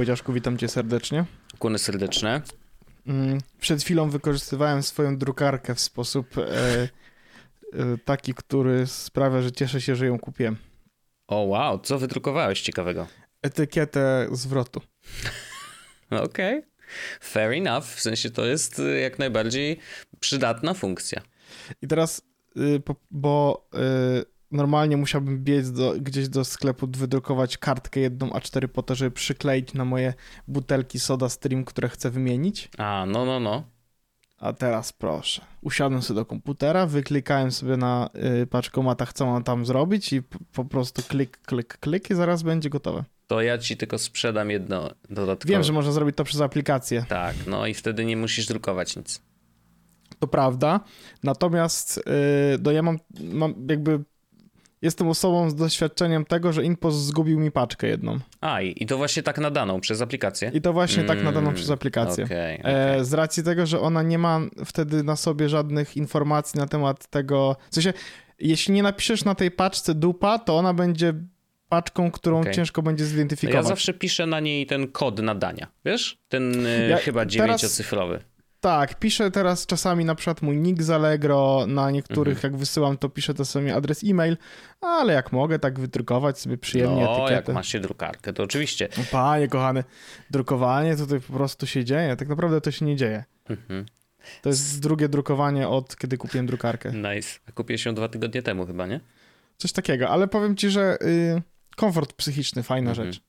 Wojciaszku, witam cię serdecznie. Kłony serdeczne. Mm, przed chwilą wykorzystywałem swoją drukarkę w sposób e, e, taki, który sprawia, że cieszę się, że ją kupiłem. O wow, co wydrukowałeś ciekawego? Etykietę zwrotu. Okej, okay. fair enough, w sensie to jest y, jak najbardziej przydatna funkcja. I teraz, y, bo y, normalnie musiałbym biec do, gdzieś do sklepu, wydrukować kartkę jedną A4 po to, żeby przykleić na moje butelki Soda Stream, które chcę wymienić. A, no, no, no. A teraz proszę. Usiadłem sobie do komputera, wyklikałem sobie na y, paczkomatach, co mam tam zrobić i po prostu klik, klik, klik i zaraz będzie gotowe. To ja ci tylko sprzedam jedno dodatkowe. Wiem, że można zrobić to przez aplikację. Tak, no i wtedy nie musisz drukować nic. To prawda. Natomiast yy, no ja mam, mam jakby jestem osobą z doświadczeniem tego, że Inpost zgubił mi paczkę jedną. A, i to właśnie tak nadaną przez aplikację? I to właśnie tak nadaną mm, przez aplikację. Okay, okay. E, z racji tego, że ona nie ma wtedy na sobie żadnych informacji na temat tego, w sensie, jeśli nie napiszesz na tej paczce dupa, to ona będzie paczką, którą okay. ciężko będzie zidentyfikować. Ja zawsze piszę na niej ten kod nadania, wiesz? Ten e, ja, chyba dziewięciocyfrowy. Teraz... Tak, piszę teraz czasami na przykład mój nick z Allegro, na niektórych mhm. jak wysyłam, to piszę to sobie adres e-mail, ale jak mogę tak wydrukować sobie przyjemnie no, etykietę. jak masz się drukarkę, to oczywiście. No, panie kochany, drukowanie tutaj po prostu się dzieje, tak naprawdę to się nie dzieje. Mhm. To jest drugie drukowanie od kiedy kupiłem drukarkę. Nice. A kupiłeś ją dwa tygodnie temu chyba, nie? Coś takiego, ale powiem ci, że y, komfort psychiczny, fajna mhm. rzecz.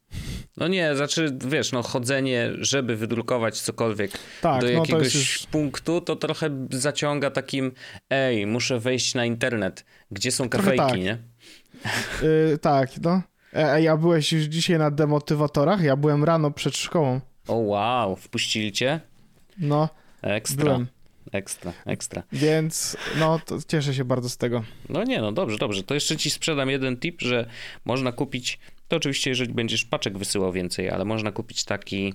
No nie, znaczy wiesz, no chodzenie, żeby wydrukować cokolwiek tak, do no jakiegoś już... punktu, to trochę zaciąga takim, ej, muszę wejść na internet, gdzie są kafejki, tak. nie? Yy, tak, no. Ej, a byłeś już dzisiaj na demotywatorach? Ja byłem rano przed szkołą. O wow, wpuścili cię? No, Ekstra. Byłem. Ekstra, ekstra. Więc no, to cieszę się bardzo z tego. No nie, no dobrze, dobrze. To jeszcze ci sprzedam jeden tip, że można kupić to oczywiście, jeżeli będziesz paczek wysyłał więcej, ale można kupić taki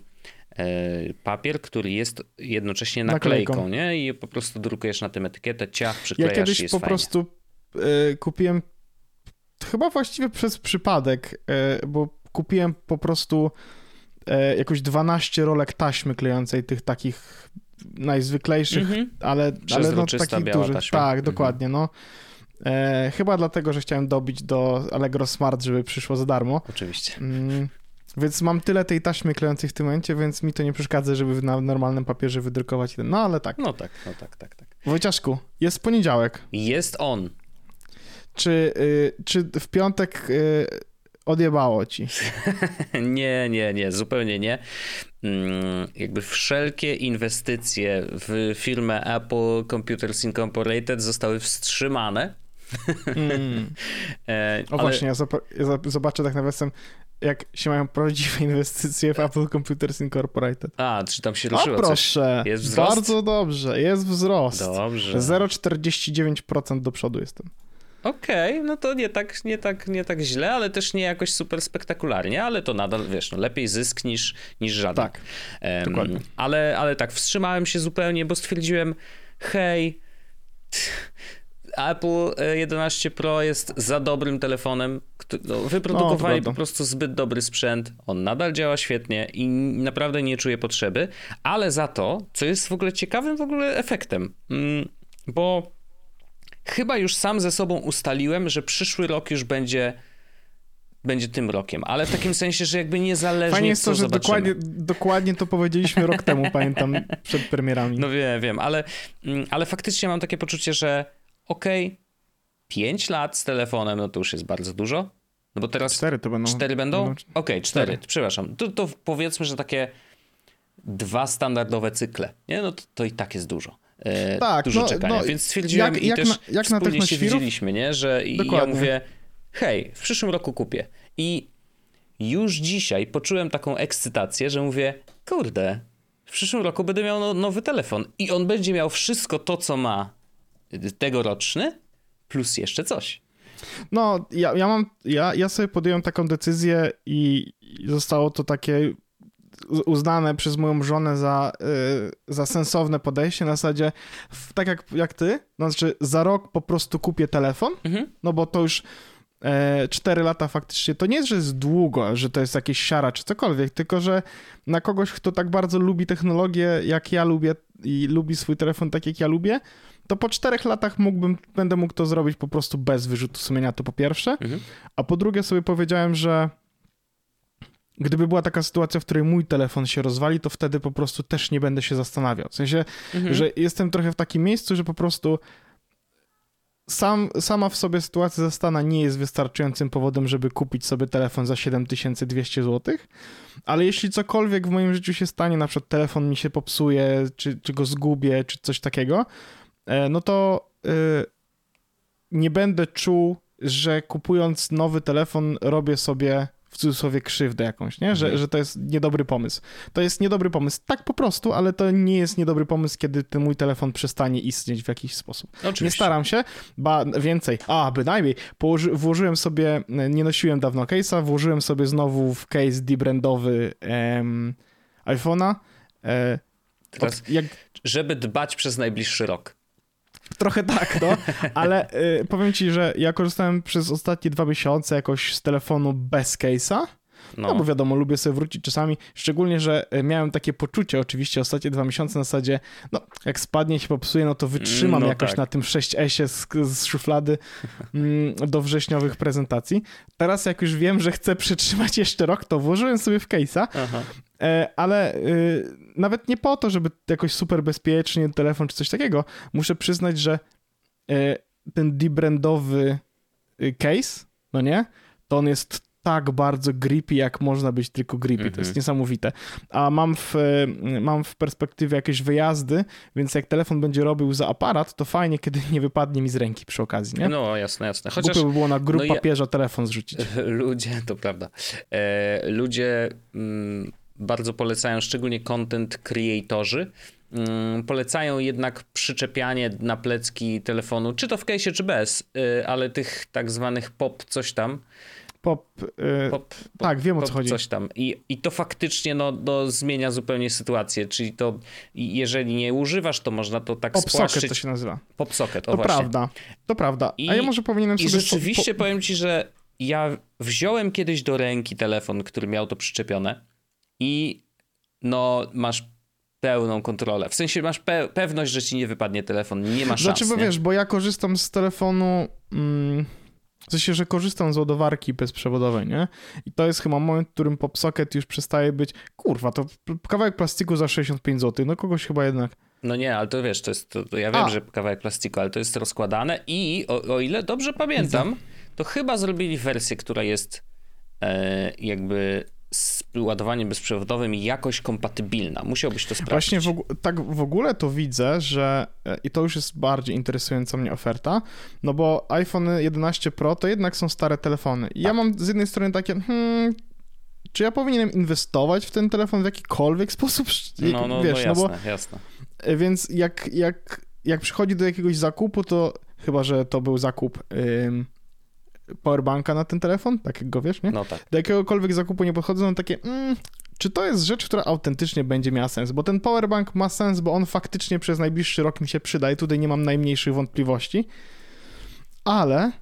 e, papier, który jest jednocześnie naklejką, naklejką, nie? I po prostu drukujesz na tym etykietę, ciach, przyklejasz Ja kiedyś po fajnie. prostu e, kupiłem chyba właściwie przez przypadek, e, bo kupiłem po prostu e, jakoś 12 rolek taśmy klejącej tych takich najzwyklejszych, mm -hmm. ale, ale no takich dużych. Taśma. Tak, mm -hmm. dokładnie, no. E, chyba dlatego, że chciałem dobić do Allegro Smart, żeby przyszło za darmo. Oczywiście. Mm, więc mam tyle tej taśmy klejącej w tym momencie, więc mi to nie przeszkadza, żeby na normalnym papierze wydrukować ten. No ale tak. No tak, no tak, tak, tak. Wojciaszku, jest poniedziałek. Jest on. Czy, y, czy w piątek y, odjebało ci? nie, nie, nie, zupełnie nie. Mm, jakby wszelkie inwestycje w firmę Apple Computers Incorporated zostały wstrzymane Mm. e, o ale... właśnie, ja, zobaczę tak nawiasem, jak się mają prawdziwe inwestycje w Apple Computers Incorporated. A, czy tam się ruszyło O proszę, coś? Jest wzrost? bardzo dobrze, jest wzrost. Dobrze. 0,49% do przodu jestem. Okej, okay, no to nie tak, nie, tak, nie tak źle, ale też nie jakoś super spektakularnie, ale to nadal, wiesz, no lepiej zysk niż, niż żaden. Tak, um, dokładnie. Ale, ale tak, wstrzymałem się zupełnie, bo stwierdziłem, hej, Apple 11 Pro jest za dobrym telefonem. No, wyprodukowali no, po prostu zbyt dobry sprzęt. On nadal działa świetnie i naprawdę nie czuję potrzeby, ale za to, co jest w ogóle ciekawym w ogóle efektem, mm, bo chyba już sam ze sobą ustaliłem, że przyszły rok już będzie będzie tym rokiem, ale w takim sensie, że jakby niezależnie Fajnie jest to, że dokładnie, dokładnie to powiedzieliśmy rok temu, pamiętam, przed premierami. No wiem, wiem, ale, mm, ale faktycznie mam takie poczucie, że okej, okay, 5 lat z telefonem, no to już jest bardzo dużo. No bo teraz. Cztery to będą. Cztery będą? Okej, okay, cztery, przepraszam. To, to powiedzmy, że takie dwa standardowe cykle. Nie, no to, to i tak jest dużo. E, tak, dużo no, czekania. No, Więc stwierdziłem jak, i jak też na, jak wspólnie na się widzieliśmy, nie? że Dokładnie. ja mówię, hej, w przyszłym roku kupię. I już dzisiaj poczułem taką ekscytację, że mówię, kurde, w przyszłym roku będę miał no, nowy telefon i on będzie miał wszystko to, co ma tegoroczny, plus jeszcze coś. No, ja, ja mam, ja, ja sobie podjąłem taką decyzję i, zostało to takie uznane przez moją żonę za, y, za sensowne podejście na zasadzie, tak jak, jak ty, no, znaczy za rok po prostu kupię telefon, mhm. no bo to już e, 4 lata faktycznie to nie jest, że jest długo, że to jest jakieś siara czy cokolwiek, tylko że na kogoś, kto tak bardzo lubi technologię, jak ja lubię i lubi swój telefon tak, jak ja lubię, to po czterech latach mógłbym, będę mógł to zrobić po prostu bez wyrzutu sumienia, to po pierwsze. Mhm. A po drugie sobie powiedziałem, że gdyby była taka sytuacja, w której mój telefon się rozwali, to wtedy po prostu też nie będę się zastanawiał. W sensie, mhm. że jestem trochę w takim miejscu, że po prostu sam, sama w sobie sytuacja zastana nie jest wystarczającym powodem, żeby kupić sobie telefon za 7200 zł, ale jeśli cokolwiek w moim życiu się stanie, na przykład telefon mi się popsuje, czy, czy go zgubię, czy coś takiego, no to yy, nie będę czuł, że kupując nowy telefon robię sobie w cudzysłowie krzywdę jakąś, nie? Że, mhm. że to jest niedobry pomysł. To jest niedobry pomysł, tak po prostu, ale to nie jest niedobry pomysł, kiedy ten mój telefon przestanie istnieć w jakiś sposób. Oczywiście. Nie staram się, ba więcej, a bynajmniej, położy, włożyłem sobie, nie nosiłem dawno case'a, włożyłem sobie znowu w case D-brandowy em, iPhone'a. E, Teraz, od, jak... żeby dbać przez najbliższy rok. Trochę tak, no, ale y, powiem ci, że ja korzystałem przez ostatnie dwa miesiące jakoś z telefonu bez case'a. No. no. bo wiadomo, lubię sobie wrócić czasami, szczególnie, że y, miałem takie poczucie oczywiście ostatnie dwa miesiące na zasadzie, no jak spadnie się popsuje, no to wytrzymam no jakoś tak. na tym 6S z, z szuflady mm, do wrześniowych prezentacji. Teraz jak już wiem, że chcę przytrzymać jeszcze rok, to włożyłem sobie w case'a, ale y, nawet nie po to, żeby jakoś super bezpiecznie telefon czy coś takiego. Muszę przyznać, że e, ten debrandowy y, case, no nie, to on jest tak bardzo grippy, jak można być tylko grippy. Mm -hmm. To jest mhm. niesamowite. A mam w, y, mam w perspektywie jakieś wyjazdy, więc jak telefon będzie robił za aparat, to fajnie, kiedy nie wypadnie mi z ręki przy okazji, nie? No, jasne, jasne. Chociaż... Głupio by było na grób no papieża ja... telefon zrzucić. Ludzie, to prawda. E, ludzie... Mm bardzo polecają, szczególnie content creatorzy, mm, polecają jednak przyczepianie na plecki telefonu, czy to w case, czy bez, y, ale tych tak zwanych pop coś tam. Pop, yy, pop, pop tak, wiem o co chodzi. Coś tam. I, I to faktycznie no, no, zmienia zupełnie sytuację. Czyli to, jeżeli nie używasz, to można to tak Pop spłaszczyć. socket to się nazywa. Pop socket, to właśnie. prawda, to prawda. A I, ja może powinienem sobie... I rzeczywiście po... powiem ci, że ja wziąłem kiedyś do ręki telefon, który miał to przyczepione i no masz pełną kontrolę. W sensie masz pe pewność, że ci nie wypadnie telefon, nie masz szans. Znaczy, bo wiesz, bo ja korzystam z telefonu... Mm... W sensie, że korzystam z ładowarki bezprzewodowej, nie? I to jest chyba moment, w którym popsocket już przestaje być. Kurwa, to kawałek plastiku za 65 zł. No kogoś chyba jednak. No nie, ale to wiesz, to jest. To, to ja wiem, A. że kawałek plastiku, ale to jest rozkładane i o, o ile dobrze pamiętam, to chyba zrobili wersję, która jest e, jakby z ładowaniem bezprzewodowym jakoś kompatybilna. Musiałbyś to sprawdzić. Właśnie w, tak w ogóle to widzę, że e, i to już jest bardziej interesująca mnie oferta, no bo iPhone 11 Pro to jednak są stare telefony. I tak. ja mam z jednej strony takie, hmm, czy ja powinienem inwestować w ten telefon w jakikolwiek sposób? No, no, Wiesz, no, jasne, no bo, jasne. E, więc jak, jak, jak przychodzi do jakiegoś zakupu, to chyba, że to był zakup powerbanka na ten telefon, tak jak go wiesz, nie? No tak. Do jakiegokolwiek zakupu nie podchodzą takie, mm, czy to jest rzecz, która autentycznie będzie miała sens? Bo ten powerbank ma sens, bo on faktycznie przez najbliższy rok mi się przyda i tutaj nie mam najmniejszych wątpliwości. Ale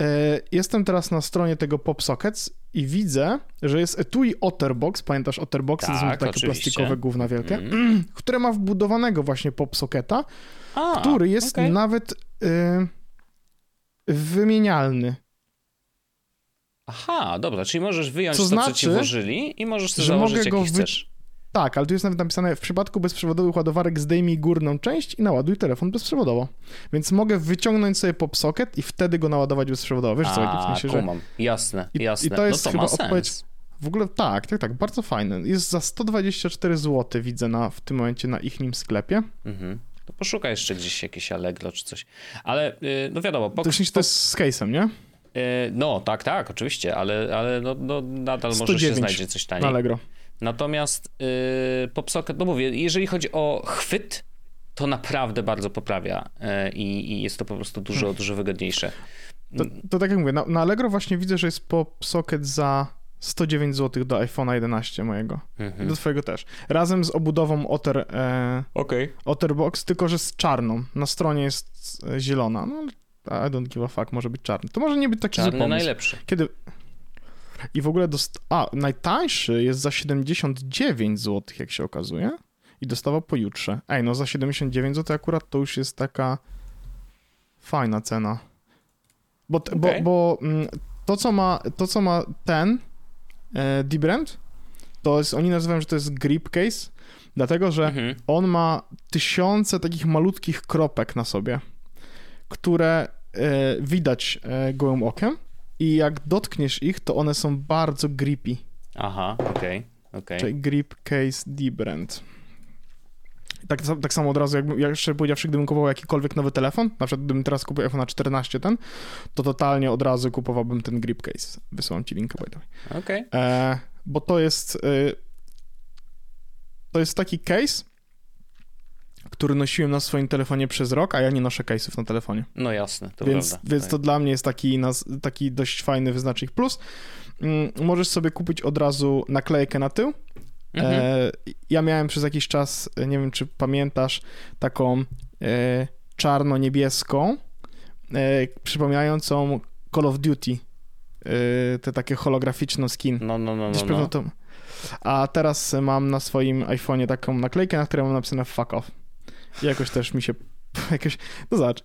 e, jestem teraz na stronie tego PopSockets i widzę, że jest etui Otterbox, pamiętasz Otterbox? Tak, to są takie oczywiście. plastikowe gówna wielkie, mm. które ma wbudowanego właśnie PopSocketa, który jest okay. nawet e, wymienialny. Aha, dobra, czyli możesz wyjąć co to, znaczy, co ci włożyli i możesz sobie założyć, jaki chcesz. Wy... Tak, ale tu jest nawet napisane, w przypadku bezprzewodowych ładowarek zdejmij górną część i naładuj telefon bezprzewodowo. Więc mogę wyciągnąć sobie pop socket i wtedy go naładować bezprzewodowo. Wiesz co, A, w sensie, że... jasne, jasne. I, to jest no to chyba odpowiedź... W ogóle tak, tak, tak, bardzo fajne. Jest za 124 zł, widzę na, w tym momencie na ich nim sklepie. Mhm. To poszukaj jeszcze gdzieś jakieś Allegro czy coś. Ale, yy, no wiadomo... Box, to, jest, to jest z case'em, nie? E, no, tak, tak, oczywiście, ale, ale no, no nadal może się znajdzie coś taniej. Allegro. Natomiast yy, PopSocket, no mówię, jeżeli chodzi o chwyt, to naprawdę bardzo poprawia yy, i jest to po prostu dużo, hmm. dużo wygodniejsze. To, to, tak jak mówię, na, na Allegro właśnie widzę, że jest PopSocket za 109 zł do iPhone'a 11 mojego. Mhm. Do twojego też. Razem z obudową Otter, e, okay. Otterbox, tylko że z czarną. Na stronie jest e, zielona. No, I don't give a fuck może być czarny. To może nie być taki czarny najlepszy. Kiedy... I w ogóle dost... A, najtańszy jest za 79 zł, jak się okazuje. I dostawał pojutrze. Ej, no za 79 zł akurat to już jest taka fajna cena. Bo, okay. bo, bo mm, to, co ma, to, co ma ten e, D-Brand, to jest, oni nazywają, że to jest grip case, dlatego, że mhm. on ma tysiące takich malutkich kropek na sobie, które e, widać e, gołym okiem i jak dotkniesz ich, to one są bardzo grippy. Aha, okej, okay, okay. Czyli grip case D-Brand. Tak, tak samo od razu, jak jeszcze powiedziawszy, gdybym kupował jakikolwiek nowy telefon, na przykład gdybym teraz kupił iPhone 14 ten, to totalnie od razu kupowałbym ten grip case. Wysyłam ci linkę, by the way. Okej. Okay. E, bo to jest y, to jest taki case, który nosiłem na swoim telefonie przez rok, a ja nie noszę case'ów na telefonie. No jasne, to więc, prawda. Więc tak. to dla mnie jest taki, taki dość fajny wyznacznik. Plus mm, możesz sobie kupić od razu naklejkę na tył, Mhm. E, ja miałem przez jakiś czas, nie wiem czy pamiętasz, taką e, czarno-niebieską, e, przypominającą Call of Duty. te takie holograficzne skin. No, no, no. no, no. A teraz mam na swoim iPhone'ie taką naklejkę, na której mam napisane fuck off. I jakoś też mi się jakoś, no zobacz,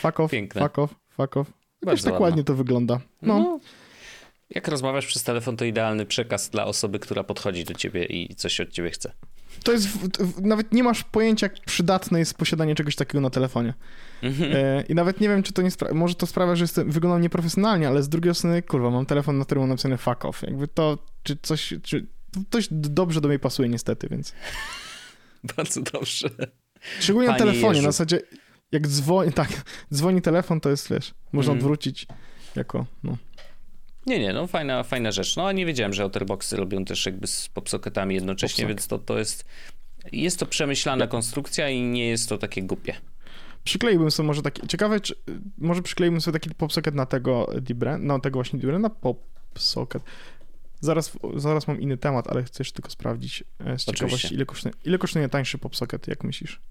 fuck off, Piękne. fuck off, fuck off. Jakoś tak ładnie to wygląda. No. no. Jak rozmawiasz przez telefon, to idealny przekaz dla osoby, która podchodzi do ciebie i coś od ciebie chce. To jest, nawet nie masz pojęcia, jak przydatne jest posiadanie czegoś takiego na telefonie. Mhm. E, I nawet nie wiem, czy to nie sprawia, może to sprawia, że jestem, wyglądam nieprofesjonalnie, ale z drugiej strony, kurwa, mam telefon, na którym mam napisane fuck off. Jakby to, czy coś, czy dość dobrze do mnie pasuje niestety, więc. Bardzo dobrze. Szczególnie Panie na telefonie, Jezu. na zasadzie, jak dzwoni, tak, dzwoni telefon, to jest, wiesz, można mm. odwrócić jako, no. Nie, nie, no fajna, fajna rzecz. No a nie wiedziałem, że Otterboxy robią też jakby z popsocketami jednocześnie, więc to, to jest, jest to przemyślana ja. konstrukcja i nie jest to takie głupie. Przykleiłbym sobie może taki, ciekawe, czy, może przykleiłbym sobie taki popsocket na tego Dibra, na tego właśnie Dibra, na popsocket. Zaraz, zaraz mam inny temat, ale chcesz tylko sprawdzić e, z ciekawości, ile kosztuje, ile kosztuje tańszy popsocket, jak myślisz?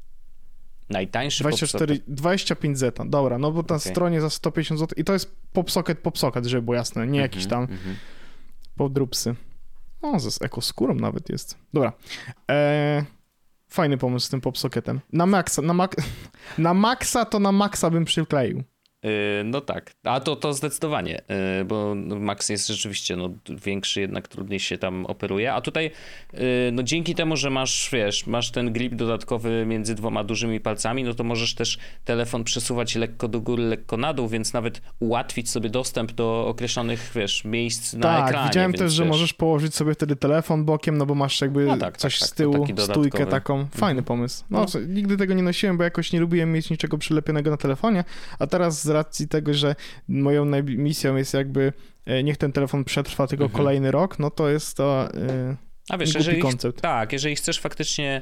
Najtańszy 24, 25 zeta, dobra, no bo na okay. stronie za 150 zł i to jest popsocket, popsocket, żeby było jasne, nie mm -hmm, jakiś tam mm -hmm. podrupsy. O, z ekoskórą nawet jest. Dobra. E, fajny pomysł z tym popsocketem. Na maksa, na, mak na maksa to na maksa bym przykleił. Y, no tak, a to, to zdecydowanie, y, bo Max jest rzeczywiście no, większy, jednak trudniej się tam operuje, a tutaj y, no, dzięki temu, że masz, wiesz, masz ten grip dodatkowy między dwoma dużymi palcami, no to możesz też telefon przesuwać lekko do góry, lekko na dół, więc nawet ułatwić sobie dostęp do określonych, wiesz, miejsc na tak, ekranie. Tak, widziałem też, że możesz położyć sobie wtedy telefon bokiem, no bo masz jakby no tak, coś tak, z tyłu, stójkę taką. Fajny mhm. pomysł. No, no, nigdy tego nie nosiłem, bo jakoś nie lubiłem mieć niczego przylepionego na telefonie, a teraz racji tego, że moją misją jest jakby e, niech ten telefon przetrwa tylko mhm. kolejny rok, no to jest to yy, A wiesz, jeżeli, koncept. Tak, jeżeli chcesz faktycznie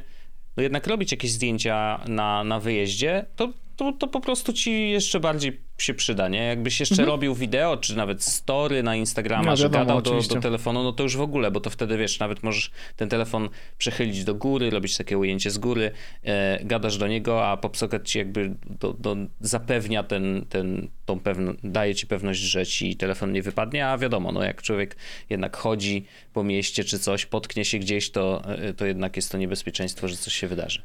no jednak robić jakieś zdjęcia na, na wyjeździe, to, to, to po prostu ci jeszcze bardziej się przyda, nie? Jakbyś jeszcze mhm. robił wideo, czy nawet story na Instagrama, no, że wiadomo, gadał do, do, telefonu, no to już w ogóle, bo to wtedy, wiesz, nawet możesz ten telefon przechylić do góry, robić takie ujęcie z góry, e, gadasz do niego, a PopSocket ci jakby do, do, zapewnia ten, ten, tą pewność, daje ci pewność, że ci telefon nie wypadnie, a wiadomo, no jak człowiek jednak chodzi po mieście czy coś, potknie się gdzieś, to, e, to jednak jest to niebezpieczeństwo, że coś się wydarzy.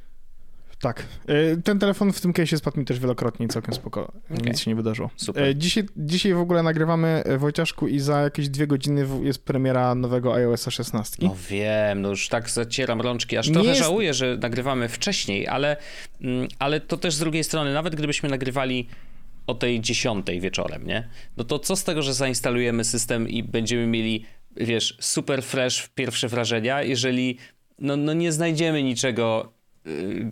Tak. E, ten telefon w tym case spadł mi też wielokrotnie całkiem spoko. Okay. Nic się nie wydarzyło. Super. E, dzisiaj, dzisiaj w ogóle nagrywamy e, Wojciaszku i za jakieś dwie godziny jest premiera nowego iOS 16. No wiem, no już tak zacieram rączki, aż nie trochę jest... żałuję, że nagrywamy wcześniej, ale, mm, ale to też z drugiej strony, nawet gdybyśmy nagrywali o tej dziesiątej wieczorem, nie? No to co z tego, że zainstalujemy system i będziemy mieli, wiesz, super fresh pierwsze wrażenia, jeżeli no, no nie znajdziemy niczego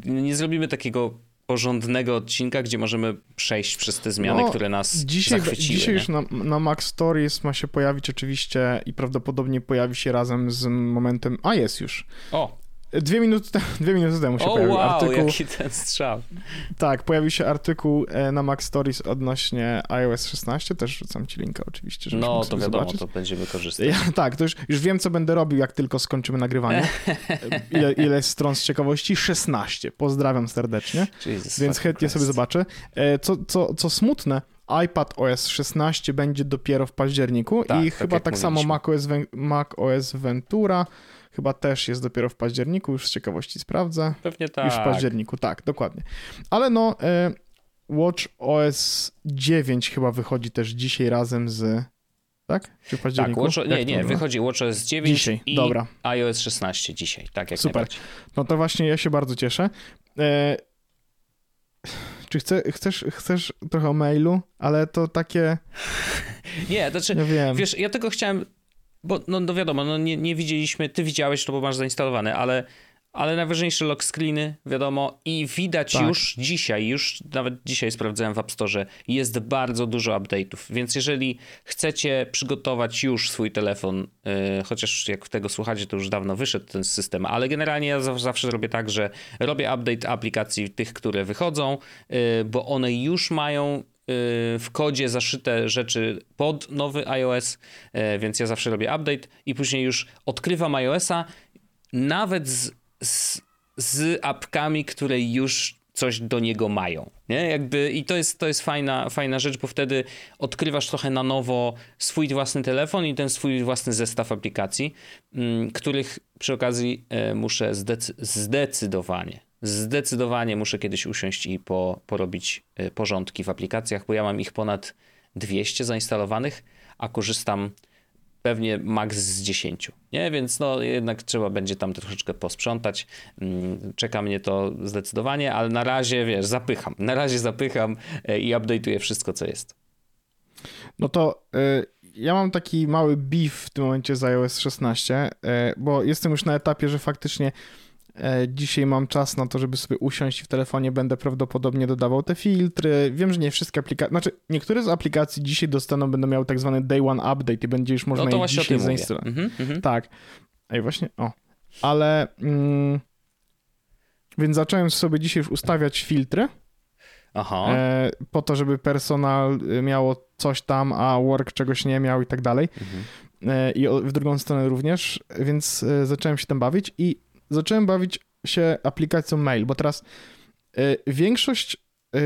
nie zrobimy takiego porządnego odcinka, gdzie możemy przejść przez te zmiany, no, które nas dzisiaj, zachwyciły. Dzisiaj nie? już na, na Mac Stories ma się pojawić oczywiście i prawdopodobnie pojawi się razem z momentem, a jest już. O, Dwie minuty, dwie minuty temu się oh, pojawił wow, artykuł. jaki ten strzał. Tak, pojawił się artykuł e, na Mac Stories odnośnie iOS 16, też rzucam ci linka oczywiście, żeby No, to wiadomo, zobaczyć. to będziemy korzystać. Ja, tak, to już, już wiem, co będę robił, jak tylko skończymy nagrywanie. ile, ile stron z ciekawości? 16. Pozdrawiam serdecznie. Jesus Więc chętnie sobie zobaczę. E, co, co, co smutne, iPad OS 16 będzie dopiero w październiku tak, i tak chyba tak samo Mac OS, Mac OS Ventura chyba też jest dopiero w październiku, już z ciekawości sprawdzę. Pewnie tak. Już w październiku, tak, dokładnie. Ale no, e, Watch OS 9 chyba wychodzi też dzisiaj razem z tak? Czy w październiku? Tak, Watch, nie, nie, wychodzi WatchOS 9 dzisiaj. i Dobra. iOS 16 dzisiaj, tak jak Super. No to właśnie ja się bardzo cieszę. E... Czy chce, chcesz, chcesz trochę o mailu, ale to takie... nie, to znaczy, ja wiem. wiesz, ja tylko chciałem, bo no, no wiadomo, no nie, nie widzieliśmy, ty widziałeś to, bo masz zainstalowane, ale ale najważniejsze lock screeny, wiadomo, i widać tak. już dzisiaj, już nawet dzisiaj sprawdzałem w App Store, jest bardzo dużo update'ów, więc jeżeli chcecie przygotować już swój telefon, yy, chociaż jak tego słuchacie, to już dawno wyszedł ten system, ale generalnie ja zawsze robię tak, że robię update aplikacji tych, które wychodzą, yy, bo one już mają w kodzie zaszyte rzeczy pod nowy iOS, y, więc ja zawsze robię update i później już odkrywam iOS-a nawet z z, z apkami, które już coś do niego mają. Nie? Jakby, I to jest, to jest fajna, fajna rzecz, bo wtedy odkrywasz trochę na nowo swój własny telefon i ten swój własny zestaw aplikacji, m, których przy okazji e, muszę zdecy- zdecydowanie, zdecydowanie muszę kiedyś usiąść i po, porobić e, porządki w aplikacjach, bo ja mam ich ponad 200 zainstalowanych, a korzystam pewnie maks z 10, nie? Więc no jednak trzeba będzie tam troszeczkę posprzątać. Mm, czeka mnie to zdecydowanie, ale na razie, wiesz, zapycham. Na razie zapycham e, i update'uję wszystko, co jest. No to y, ja mam taki mały beef w tym momencie z iOS 16, y, bo jestem już na etapie, że faktycznie dzisiaj mam czas na to, żeby sobie usiąść w telefonie będę prawdopodobnie dodawał te filtry. Wiem, że nie wszystkie aplikacje, znaczy niektóre z aplikacji dzisiaj dostaną, będą miały tak zwany day one update i będzie już można no je dzisiaj zainstalować. Mhm, mhm. Tak. Ej, właśnie, o. Ale, mm, więc zacząłem sobie dzisiaj już ustawiać filtry. Aha. E, po to, żeby personal miało coś tam, a work czegoś nie miał i tak dalej. Mhm. E, I w drugą stronę również, więc e, zacząłem się tam bawić i zacząłem bawić się aplikacją mail, bo teraz y, większość y,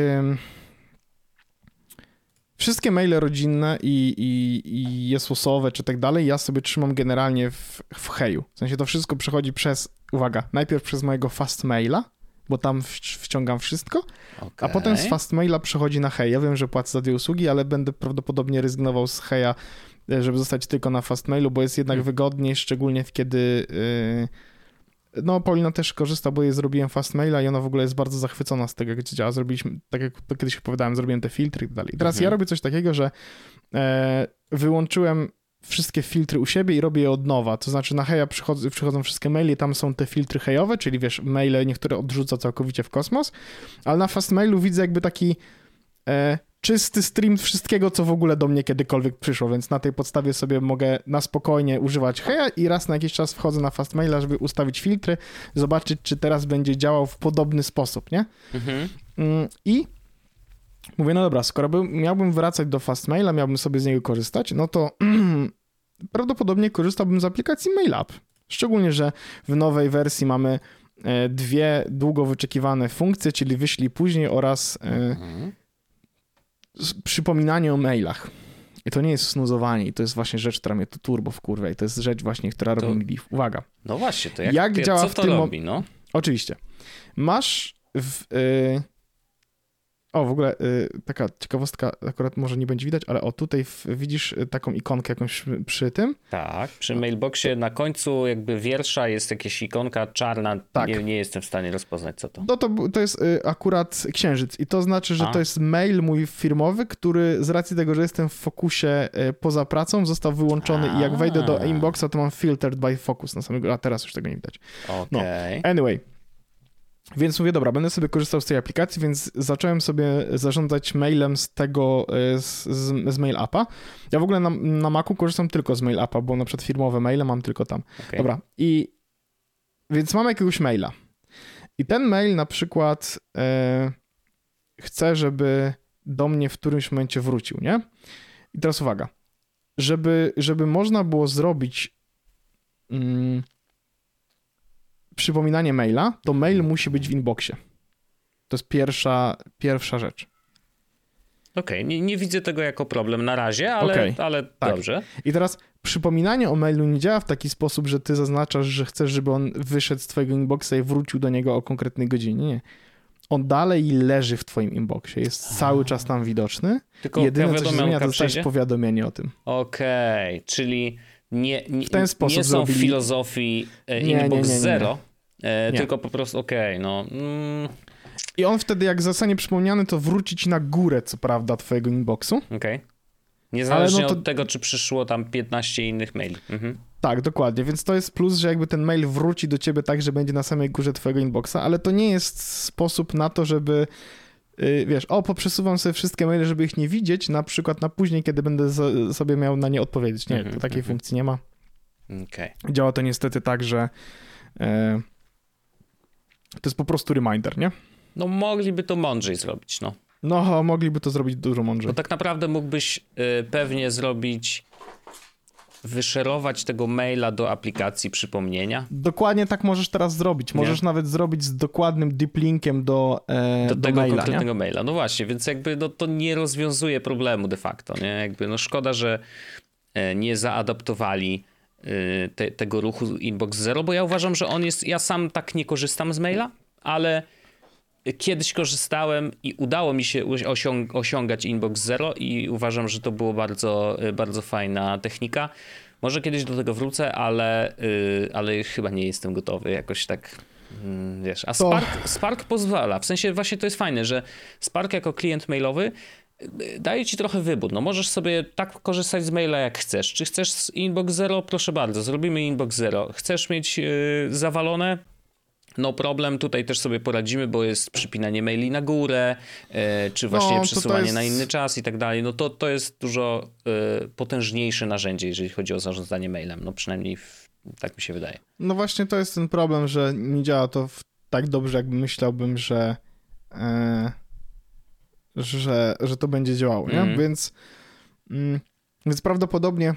wszystkie maile rodzinne i, i, i jesłosowe czy tak dalej, ja sobie trzymam generalnie w, w Heju. W sensie to wszystko przechodzi przez, uwaga, najpierw przez mojego Fastmaila, bo tam wciągam wszystko, okay. a potem z Fastmaila przechodzi na Hej. Ja wiem, że płacę za dwie usługi, ale będę prawdopodobnie rezygnował z Heja, e, żeby zostać tylko na Fastmailu, bo jest jednak hmm. wygodniej, szczególnie kiedy... Yy, no, Paulina też korzysta, bo jej zrobiłem fast maila i ona w ogóle jest bardzo zachwycona z tego, jak działa. Zrobiliśmy, tak jak to kiedyś opowiadałem, zrobiłem te filtry i tak dalej. Teraz mhm. ja robię coś takiego, że e, wyłączyłem wszystkie filtry u siebie i robię je od nowa. To znaczy na Heja przychodzą, przychodzą wszystkie maile i tam są te filtry hejowe, czyli wiesz, maile niektóre odrzuca całkowicie w kosmos, ale na fast mailu widzę jakby taki e, czysty stream wszystkiego, co w ogóle do mnie kiedykolwiek przyszło, więc na tej podstawie sobie mogę na spokojnie używać Heja i raz na jakiś czas wchodzę na Fastmaila, żeby ustawić filtry, zobaczyć, czy teraz będzie działał w podobny sposób, nie? Mhm. Mm, I mówię, no dobra, skoro by, miałbym wracać do Fastmaila, miałbym sobie z niego korzystać, no to prawdopodobnie korzystałbym z aplikacji MailUp. Szczególnie, że w nowej wersji mamy e, dwie długo wyczekiwane funkcje, czyli wyślij później oraz e, mhm przypominanie o mailach. I to nie jest snuzowanie, i to jest właśnie rzecz, która mnie tu turbo wkurwia i to jest rzecz właśnie, która to... robi mi Uwaga. No właśnie, to jak, jak działa co w to tym robi, no? Oczywiście. Masz w, yy, o, w ogóle y, taka ciekawostka, akurat może nie będzie widać, ale o tutaj w, widzisz taką ikonkę jakąś przy, tym? Tak, przy mailboxie na końcu jakby wiersza jest jakaś ikonka czarna, tak. nie, nie jestem w stanie rozpoznać co to. No to, to jest y, akurat księżyc i to znaczy, że A. to jest mail mój firmowy, który z racji tego, że jestem w fokusie y, poza pracą został wyłączony A. i jak wejdę do inboxa to mam filtered by focus na samego, a teraz już tego nie widać. Okay. No, anyway. Więc mówię, dobra, będę sobie korzystał z tej aplikacji, więc zacząłem sobie zarządzać mailem z tego, e, z, z, z Mail Appa. Ja w ogóle na, na Macu korzystam tylko z Mail Appa, bo na przykład firmowe maile mam tylko tam. Okay. Dobra, i więc mam jakiegoś maila. I ten mail na przykład e, chcę, żeby do mnie w którymś momencie wrócił, nie? I teraz uwaga. Żeby, żeby można było zrobić... Mm, przypominanie maila, to mail musi być w inboxie. To jest pierwsza, pierwsza rzecz. Okej, okay. nie, nie, widzę tego jako problem na razie, ale, okay. ale tak. dobrze. I teraz przypominanie o mailu nie działa w taki sposób, że ty zaznaczasz, że chcesz, żeby on wyszedł z twojego inboxa i wrócił do niego o konkretnej godzinie. Nie. On dalej leży w twoim inboxie, jest cały czas tam widoczny. Tylko Jedyne, co się zmienia, to dostajesz powiadomienie o tym. Okej, okay. czyli nie, nie, w ten sposób nie są w filozofii e, nie, inbox nie, nie, zero, e, tylko po prostu okej, okay, no... Mm. I on wtedy, jak zostanie przypomniany, to wróci ci na górę, co prawda, twojego inboxu. Okej. Okay. Niezależnie no to... od tego, czy przyszło tam 15 innych maili. Mhm. Tak, dokładnie, więc to jest plus, że jakby ten mail wróci do ciebie tak, że będzie na samej górze twojego inboxa, ale to nie jest sposób na to, żeby yy, wiesz, o, poprzesuwam sobie wszystkie maile, żeby ich nie widzieć, na przykład na później, kiedy będę sobie miał na nie odpowiedzieć. Nie, mm -hmm, to takiej mm -hmm. funkcji nie ma. Okay. Działa to niestety tak, że yy, to jest po prostu reminder, nie? No mogliby to mądrzej zrobić, no. No, mogliby to zrobić dużo mądrzej. Bo tak naprawdę mógłbyś y, pewnie zrobić wyszerować tego maila do aplikacji przypomnienia. Dokładnie tak możesz teraz zrobić. Możesz nie? nawet zrobić z dokładnym deep linkiem do, e, do, do tego maila, konkretnego nie? maila. No właśnie, więc jakby no, to nie rozwiązuje problemu de facto. Nie? Jakby, no szkoda, że e, nie zaadaptowali te, tego ruchu Inbox Zero, bo ja uważam, że on jest. Ja sam tak nie korzystam z maila, ale kiedyś korzystałem i udało mi się osiąg osiągać inbox zero i uważam, że to było bardzo, bardzo fajna technika. Może kiedyś do tego wrócę, ale, yy, ale chyba nie jestem gotowy jakoś tak. Yy, wiesz, a Spark, Spark pozwala. W sensie właśnie to jest fajne, że Spark jako klient mailowy y, daje ci trochę wybór. No możesz sobie tak korzystać z maila jak chcesz. Czy chcesz z inbox zero? Proszę bardzo, zrobimy inbox zero. Chcesz mieć yy, zawalone? no problem, tutaj też sobie poradzimy, bo jest przypinanie maili na górę, e, czy właśnie no, przesuwanie jest... na inny czas i tak dalej. No to, to jest dużo e, potężniejsze narzędzie, jeżeli chodzi o zarządzanie mailem, no przynajmniej w, tak mi się wydaje. No właśnie to jest ten problem, że nie działa to tak dobrze, jakby myślałbym, że, e, że, że to będzie działało, nie? Mm. Więc, mm, więc prawdopodobnie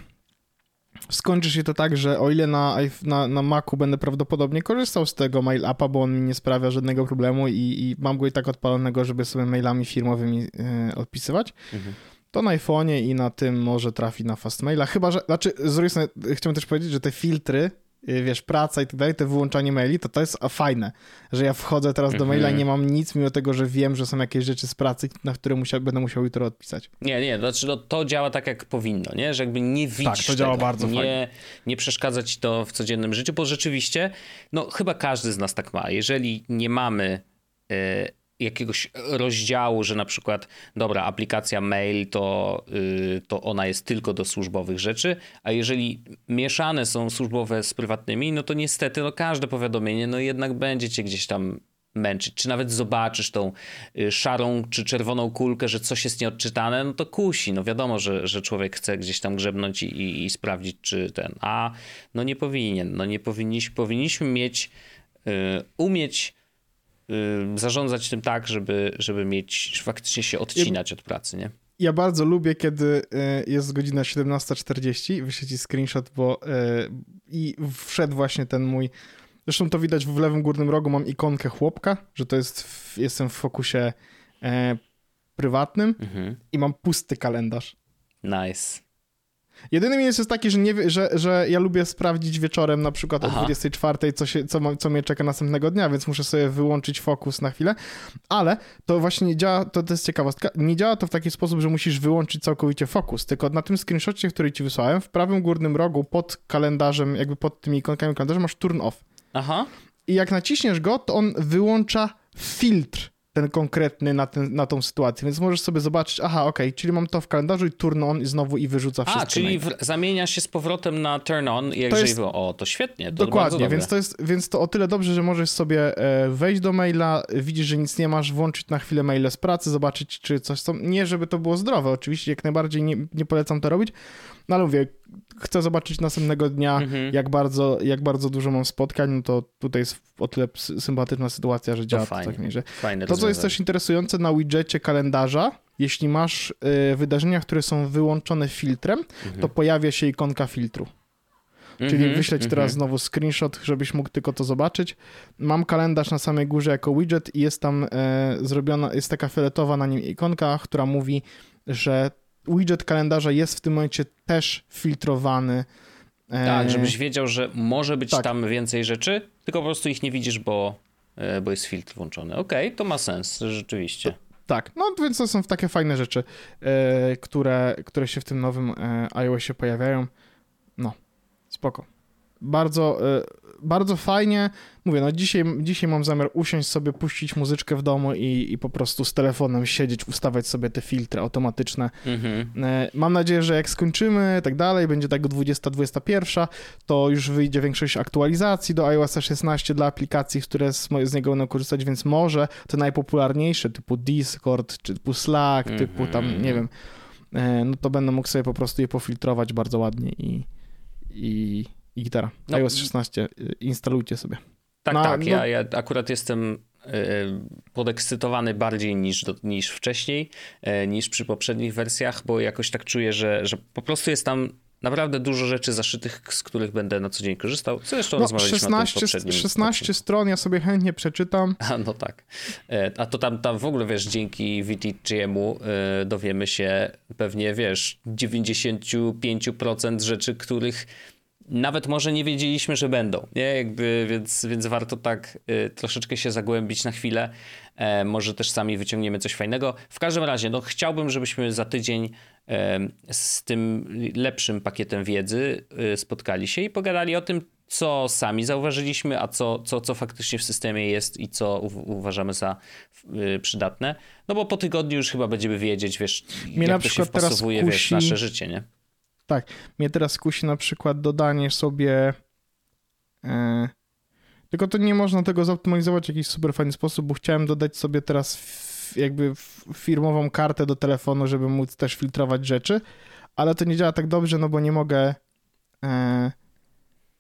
skończy się to tak, że o ile na, na, na Macu będę prawdopodobnie korzystał z tego mail appa, bo on mi nie sprawia żadnego problemu i, i mam go i tak odpalonego, żeby sobie mailami firmowymi yy, odpisywać, mhm. to na iPhone'ie i na tym może trafi na Fastmaila, chyba, że, znaczy z drugiej strony chciałbym też powiedzieć, że te filtry wiesz, praca i tak dalej, to wyłączanie maili, to to jest fajne, że ja wchodzę teraz do maila i nie mam nic, mimo tego, że wiem, że są jakieś rzeczy z pracy, na które będę musiał jutro odpisać. Nie, nie, znaczy no, to działa tak, jak powinno, nie? Że jakby nie widzisz Tak, to działa tego. bardzo nie, fajnie. Nie przeszkadza ci to w codziennym życiu, bo rzeczywiście, no chyba każdy z nas tak ma. Jeżeli nie mamy... Yy, jakiegoś rozdziału, że na przykład, dobra, aplikacja mail to, yy, to ona jest tylko do służbowych rzeczy, a jeżeli mieszane są służbowe z prywatnymi, no to niestety no każde powiadomienie no jednak będzie cię gdzieś tam męczyć, czy nawet zobaczysz tą y, szarą czy czerwoną kulkę, że coś jest nieodczytane, no to kusi. No wiadomo, że, że człowiek chce gdzieś tam grzebnąć i, i, i sprawdzić, czy ten, a no nie powinien. No nie powinniśmy, powinniśmy mieć, y, umieć zarządzać tym tak, żeby, żeby mieć, faktycznie się odcinać ja, od pracy, nie? Ja bardzo lubię, kiedy y, jest godzina 17.40, wyślę ci screenshot, bo y, i wszedł właśnie ten mój, zresztą to widać w lewym górnym rogu, mam ikonkę chłopka, że to jest, w, jestem w fokusie e, prywatnym mhm. i mam pusty kalendarz. Nice. Jedyny minus jest taki, że, nie, że, że ja lubię sprawdzić wieczorem na przykład Aha. o 24, co, się, co, ma, co mnie czeka następnego dnia, więc muszę sobie wyłączyć fokus na chwilę, ale to właśnie nie działa, to, to jest ciekawostka, nie działa to w taki sposób, że musisz wyłączyć całkowicie fokus, tylko na tym screenshocie, który ci wysłałem, w prawym górnym rogu pod kalendarzem, jakby pod tymi ikonkami kalendarza masz turn off. Aha. I jak naciśniesz go, to on wyłącza filtr ten konkretny na, ten, na tą sytuację, więc możesz sobie zobaczyć, aha, okej, okay, czyli mam to w kalendarzu i turn on i znowu i wyrzuca wszystko. A, czyli w, zamienia się z powrotem na turn on, jak to jest, o, to świetnie. To dokładnie, więc to, jest, więc to o tyle dobrze, że możesz sobie e, wejść do maila, widzisz, że nic nie masz, włączyć na chwilę maile z pracy, zobaczyć, czy coś są, nie żeby to było zdrowe, oczywiście jak najbardziej nie, nie polecam to robić, no ale mówię, chcę zobaczyć następnego dnia, mhm. jak, bardzo, jak bardzo dużo mam spotkań, no to tutaj jest o tyle sympatyczna sytuacja, że działa to, to tak mierze. To, co jest też interesujące na widgetie kalendarza, jeśli masz y, wydarzenia, które są wyłączone filtrem, mhm. to pojawia się ikonka filtru. Czyli mm -hmm, teraz mm -hmm. znowu screenshot, żebyś mógł tylko to zobaczyć. Mam kalendarz na samej górze jako widget i jest tam e, zrobiona, jest taka fioletowa na nim ikonka, która mówi że widget kalendarza jest w tym momencie też filtrowany. Tak, żebyś wiedział, że może być tak. tam więcej rzeczy, tylko po prostu ich nie widzisz, bo, bo jest filtr włączony. Okej, okay, to ma sens, rzeczywiście. Tak, no więc to są takie fajne rzeczy, e, które, które się w tym nowym e, iOSie pojawiają. No, spoko. Bardzo, e, bardzo fajnie. Mówię, no dzisiaj, dzisiaj mam zamiar usiąść sobie, puścić muzyczkę w domu i, i po prostu z telefonem siedzieć, ustawiać sobie te filtry automatyczne. Mhm. Mam nadzieję, że jak skończymy tak dalej, będzie tak 20-21, to już wyjdzie większość aktualizacji do iOS 16 dla aplikacji, które z, z niego będą korzystać, więc może te najpopularniejsze, typu Discord, czy typu Slack, mhm. typu tam, nie wiem, no to będę mógł sobie po prostu je pofiltrować bardzo ładnie i, i i gitara. No, iOS 16 y, instalujcie sobie. Tak, no, tak. No... Ja, ja akurat jestem y, podekscytowany bardziej niż, niż wcześniej, y, niż przy poprzednich wersjach, bo jakoś tak czuję, że, że po prostu jest tam naprawdę dużo rzeczy zaszytych, z których będę na co dzień korzystał. Zresztą no, rozmawialiśmy 16, o tym poprzednim. 16 stron ja sobie chętnie przeczytam. A, no tak. E, a to tam, tam w ogóle, wiesz, dzięki VTGM-u dowiemy się pewnie, wiesz, 95% rzeczy, których nawet może nie wiedzieliśmy, że będą, nie? Jakby, więc, więc warto tak y, troszeczkę się zagłębić na chwilę. E, może też sami wyciągniemy coś fajnego. W każdym razie, no chciałbym, żebyśmy za tydzień z tym lepszym pakietem wiedzy y, spotkali się i pogadali o tym, co sami zauważyliśmy, a co, co, co faktycznie w systemie jest i co u, uważamy za y, przydatne. No bo po tygodniu już chyba będziemy wiedzieć, wiesz, Mnie jak to się wpasowuje kusi... wiesz, w nasze życie, nie? Tak, mnie teraz kusi na przykład dodanie sobie. E, tylko to nie można tego zoptymalizować w jakiś super fajny sposób, bo chciałem dodać sobie teraz jakby firmową kartę do telefonu, żeby móc też filtrować rzeczy, ale to nie działa tak dobrze, no bo nie mogę. E,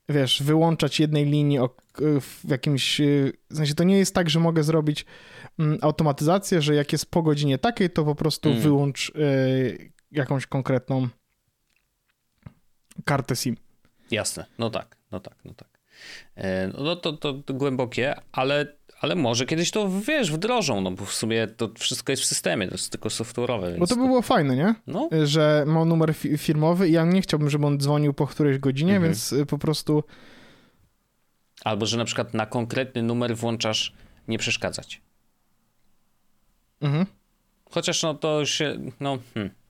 wiesz, wyłączać jednej linii o, w jakimś. W sensie to nie jest tak, że mogę zrobić mm, automatyzację, że jak jest po godzinie takiej, to po prostu mm. wyłącz y, jakąś konkretną kartę SIM. Jasne, no tak, no tak, no tak. E, no to, to, to głębokie, ale, ale może kiedyś to, wiesz, wdrożą, no bo w sumie to wszystko jest w systemie, to jest tylko software'owe. Bo to by było fajne, nie? No. Że ma numer firmowy i ja nie chciałbym, żeby on dzwonił po którejś godzinie, mhm. więc y, po prostu... Albo, że na przykład na konkretny numer włączasz nie przeszkadzać. Mhm. Chociaż no to się, no... Hmm.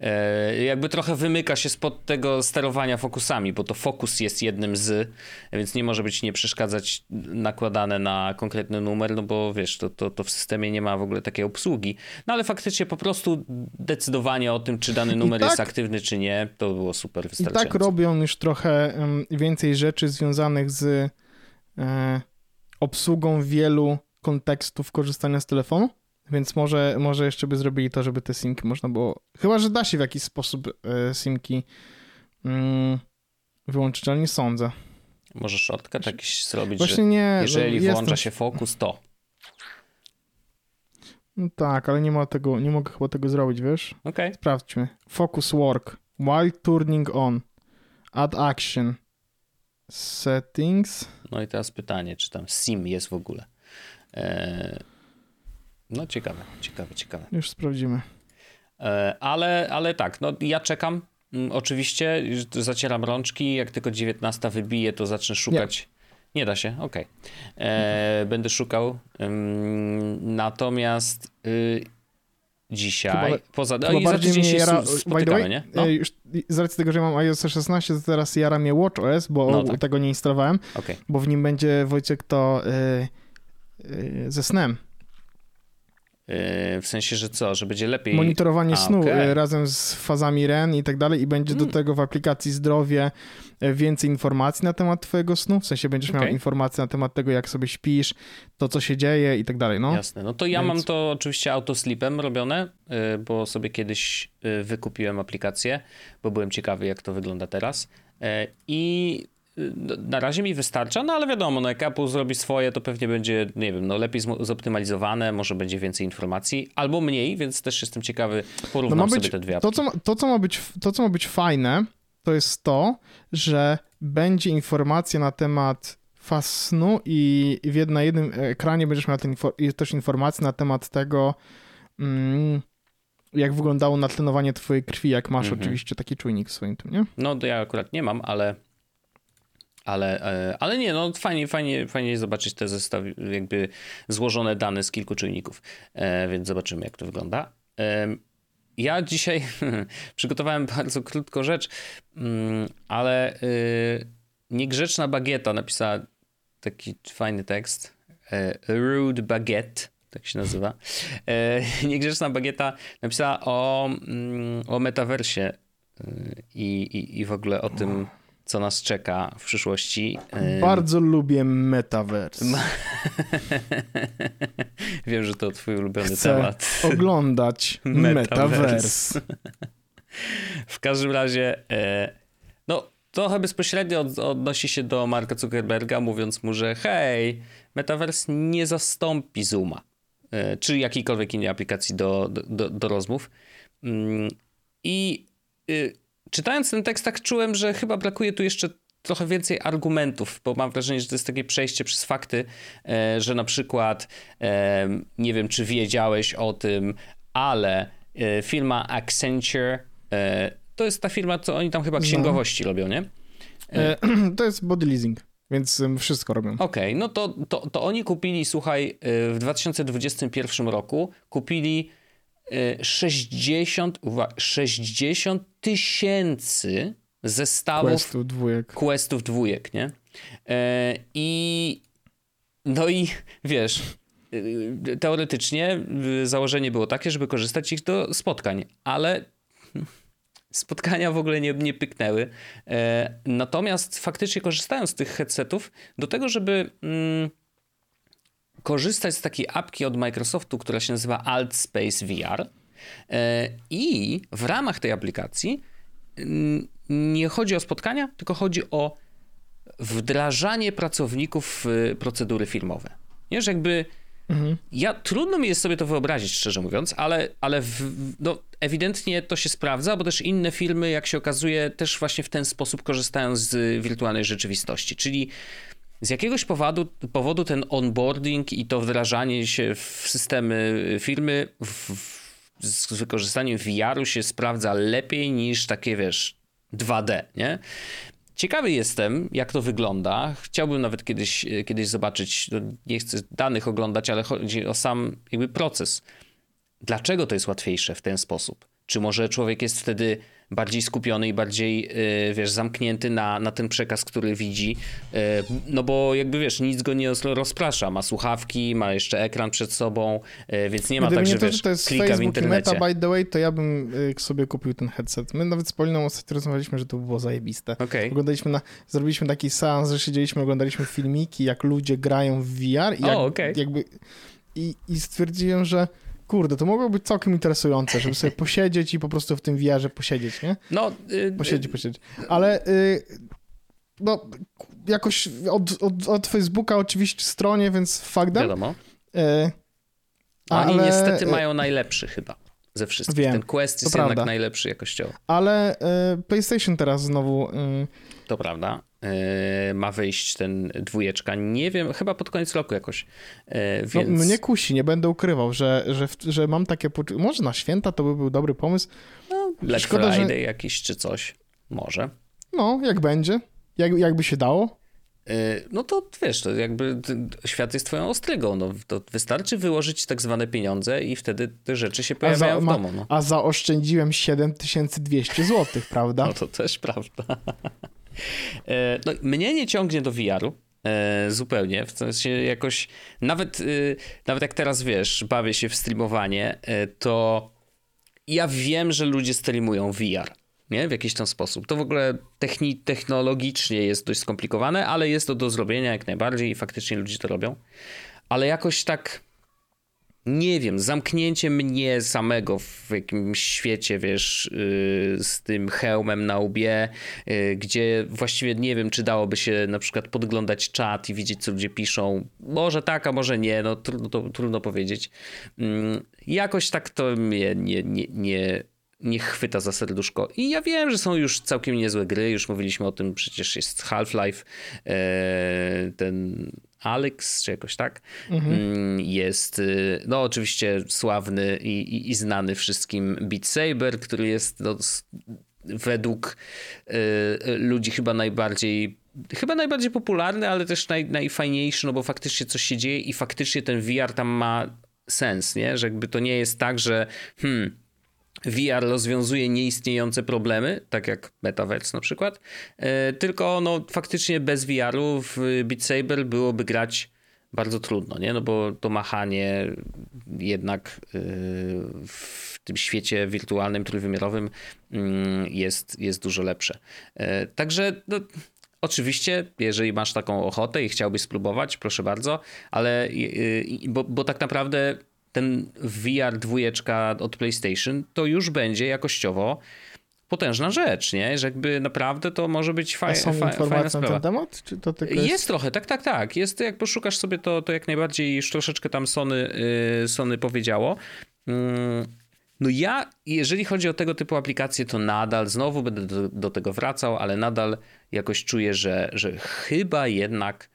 E, jakby trochę wymyka się spod tego sterowania fokusami, bo to fokus jest jednym z, więc nie może być nie przeszkadzać nakładane na konkretny numer, no bo wiesz, to, to, to w systemie nie ma w ogóle takiej obsługi. No ale faktycznie po prostu decydowanie o tym, czy dany numer tak, jest aktywny, czy nie, to było super wystarczające. I tak robią już trochę więcej rzeczy związanych z e, obsługą wielu kontekstów korzystania z telefonu. Więc może, może jeszcze by zrobili to, żeby te simki można było. Chyba, że da się w jakiś sposób e, simki mm, wyłączyć, ale nie sądzę. Może shortcut jakiś zrobić, Właśnie nie, jeżeli no, włącza się fokus, to. No tak, ale nie ma tego, nie mogę chyba tego zrobić, wiesz? Okay. Sprawdźmy. Focus work. While turning on. Add action. Settings. No i teraz pytanie, czy tam sim jest w ogóle. Eee no ciekawe, ciekawe, ciekawe. Już sprawdzimy. E, ale, ale tak, no ja czekam. Mm, oczywiście zacieram rączki. Jak tylko 19 wybije, to zacznę szukać. Nie, Nie da się, okej. Okay. E, będę szukał. Natomiast y, dzisiaj, chyba, poza... Chyba no, bardziej mnie jara, way, nie? No. E, już z racji tego, że mam iOS 16, to teraz jara mnie WatchOS, bo no tak. tego nie instalowałem, okay. bo w nim będzie, Wojciech, to y, y, ze snem. W sensie, że co, że będzie lepiej. Monitorowanie A, snu okay. E, razem z fazami REN i tak dalej, i będzie do hmm. tego w aplikacji zdrowie e, więcej informacji na temat Twojego snu. W sensie będziesz okay. miał informacje na temat tego, jak sobie śpisz, to co się dzieje i tak dalej. No. Jasne. No to ja Więc... mam to oczywiście autosleepem robione, e, bo sobie kiedyś wykupiłem aplikację, bo byłem ciekawy, jak to wygląda teraz. I na razie mi wystarcza, no ale wiadomo, no jak Apple zrobi swoje, to pewnie będzie, nie wiem, no lepiej zoptymalizowane, może będzie więcej informacji, albo mniej, więc też jestem ciekawy, porównam no być, sobie te dwie to co, ma, to, co ma być, to, co ma być fajne, to jest to, że będzie informacja na temat faz snu i w na jednym ekranie będziesz miał ten, też informacje na temat tego, mm, jak wyglądało natlenowanie twojej krwi, jak masz mhm. oczywiście taki czujnik w swoim tym, nie? No to ja akurat nie mam, ale ale, e, ale nie, no fajnie, fajnie, fajnie zobaczyć te zestaw, jakby złożone dane z kilku czynników, e, więc zobaczymy jak to wygląda. Ja dzisiaj przygotowałem bardzo krótką rzecz, mm, ale y, niegrzeczna bagieta napisała taki fajny tekst. E, Rude Baguette, tak się nazywa. Niegrzeczna bagieta napisała o, mm, o metaversie y, i, i, i w ogóle o tym co nas czeka w przyszłości. Bardzo lubię Metaverse. Wiem, że to twój ulubiony Chcę temat. oglądać Metaverse. w każdym razie, e, no, trochę bezpośrednio odnosi się do Marka Zuckerberga, mówiąc mu, że hej, Metaverse nie zastąpi Zooma, e, czy jakiejkolwiek innej aplikacji do, do, do rozmów. Mm, I y, czytając ten tekst, tak czułem, że chyba brakuje tu jeszcze trochę więcej argumentów, bo mam wrażenie, że to jest takie przejście przez fakty, e, że na przykład, e, nie wiem, czy wiedziałeś o tym, ale e, firma Accenture, to jest ta firma, co oni tam chyba księgowości no. robią, nie? To jest body leasing. Więc wszystko robią. Okej, okay, no to, to, to oni kupili, słuchaj, w 2021 roku kupili 60, 60 tysięcy zestawów questów dwójek. Questów dwójek, nie? E, I no i wiesz, e, teoretycznie założenie było takie, żeby korzystać ich do spotkań, ale spotkania w ogóle nie, nie pyknęły. E, natomiast faktycznie korzystają z tych headsetów do tego, żeby mm, korzystać z takiej apki od Microsoftu, która się nazywa AltSpace VR. E, I w ramach tej aplikacji nie chodzi o spotkania, tylko chodzi o wdrażanie pracowników w procedury filmowe. Nie, że jakby mhm. ja trudno mi jest sobie to wyobrazić, szczerze mówiąc, ale, ale w, no, ewidentnie to się sprawdza, bo też inne filmy, jak się okazuje, też właśnie w ten sposób korzystają z wirtualnej rzeczywistości. Czyli z jakiegoś powodu, powodu ten onboarding i to wdrażanie się w systemy firmy w, z wykorzystaniem VR-u się sprawdza lepiej niż takie, wiesz, 2D, nie? Ciekawy jestem, jak to wygląda. Chciałbym nawet kiedyś, kiedyś zobaczyć, no, nie chcę danych oglądać, ale chodzi o sam jakby proces. Dlaczego to jest łatwiejsze w ten sposób? Czy może człowiek jest wtedy bardziej skupiony i bardziej, y, wiesz, zamknięty na, na ten przekaz, który widzi, y, no bo jakby, wiesz, nic go nie rozprasza, ma słuchawki, ma jeszcze ekran przed sobą, y, więc nie ma Gdyby tak, że, to, wiesz, to jest klika Facebook w internecie. Meta, by the way, to ja bym sobie kupił ten headset. My nawet z Poliną ostatnio rozmawialiśmy, że to było zajebiste. Okay. Oglądaliśmy na, zrobiliśmy taki seans, że siedzieliśmy, oglądaliśmy filmiki, jak ludzie grają w VR i jak, oh, okay. jakby... I, I stwierdziłem, że kurde, to mogło być całkiem interesujące, żeby sobie posiedzieć i po prostu w tym wiarze posiedzieć, nie? No. Yy, posiedzieć, posiedzieć. Ale yy, no, jakoś od, od, od, Facebooka oczywiście stronie, więc fakt. Wiadomo. Yy, ale... Oni niestety mają najlepszy chyba ze wszystkich. Wiem, Ten Quest jest jednak najlepszy jakościowo. Ale y, PlayStation teraz znowu... Y, to prawda. Y, ma wyjść ten dwójeczka. Nie wiem, chyba pod koniec roku jakoś. Więc... No, mnie kusi, nie będę ukrywał, że, że, że mam takie poczucie... Może na święta to by był dobry pomysł. No, Black Szkoda, Friday że... jakiś czy coś. Może. No, jak będzie. Jak, jakby się dało. Y, no to wiesz, to jakby świat jest twoją ostrygą. No, to wystarczy wyłożyć tak zwane pieniądze i wtedy te rzeczy się pojawiają za, w domu. No. A zaoszczędziłem 7200 zł, prawda? No to też prawda. E, no, mnie nie ciągnie do VR-u. E, zupełnie, w sensie jakoś, nawet, y, nawet jak teraz wiesz, bawię się w streamowanie, e, to ja wiem, że ludzie streamują VR nie? W jakiś tam sposób. To w ogóle techni technologicznie jest dość skomplikowane, ale jest to do zrobienia jak najbardziej i faktycznie ludzie to robią. Ale jakoś tak nie wiem, zamknięcie mnie samego w jakimś świecie, wiesz, yy, z tym hełmem na łbie, yy, gdzie właściwie nie wiem, czy dałoby się na przykład podglądać czat i widzieć, co ludzie piszą. Może tak, a może nie, no trudno, to, trudno powiedzieć. Yy, jakoś tak to mnie nie, nie, nie nie chwyta za serduszko. I ja wiem, że są już całkiem niezłe gry, już mówiliśmy o tym, przecież jest Half-Life, e, ten Alex, czy jakoś tak, mhm. Mm, jest y, no oczywiście sławny i, i, i, znany wszystkim Beat Saber, który jest no, według y, ludzi chyba najbardziej chyba najbardziej popularny, ale też naj, najfajniejszy, no bo faktycznie coś się dzieje i faktycznie ten VR tam ma sens, nie? Że jakby to nie jest tak, że hmm, VR rozwiązuje nieistniejące problemy, tak jak Metaverse na przykład, e, tylko no, faktycznie bez VR-u w Beat Saber byłoby grać bardzo trudno, nie? No bo to machanie jednak e, w tym świecie wirtualnym, trójwymiarowym mm, jest, jest dużo lepsze. E, także no, Oczywiście, jeżeli masz taką ochotę i chciałbyś spróbować, proszę bardzo, ale bo, bo tak naprawdę ten VR dwójeczka od PlayStation to już będzie jakościowo potężna rzecz, nie? Że jakby naprawdę to może być faj, są fa, fajna sprawa. na ten temat? Czy to tylko jest... jest trochę, tak, tak, tak. Jest, jak poszukasz sobie to, to jak najbardziej już troszeczkę tam Sony, yy, Sony powiedziało. Yy, no ja, jeżeli chodzi o tego typu aplikacje, to nadal, znowu będę do, do tego wracał, ale nadal jakoś czuję, że, że chyba jednak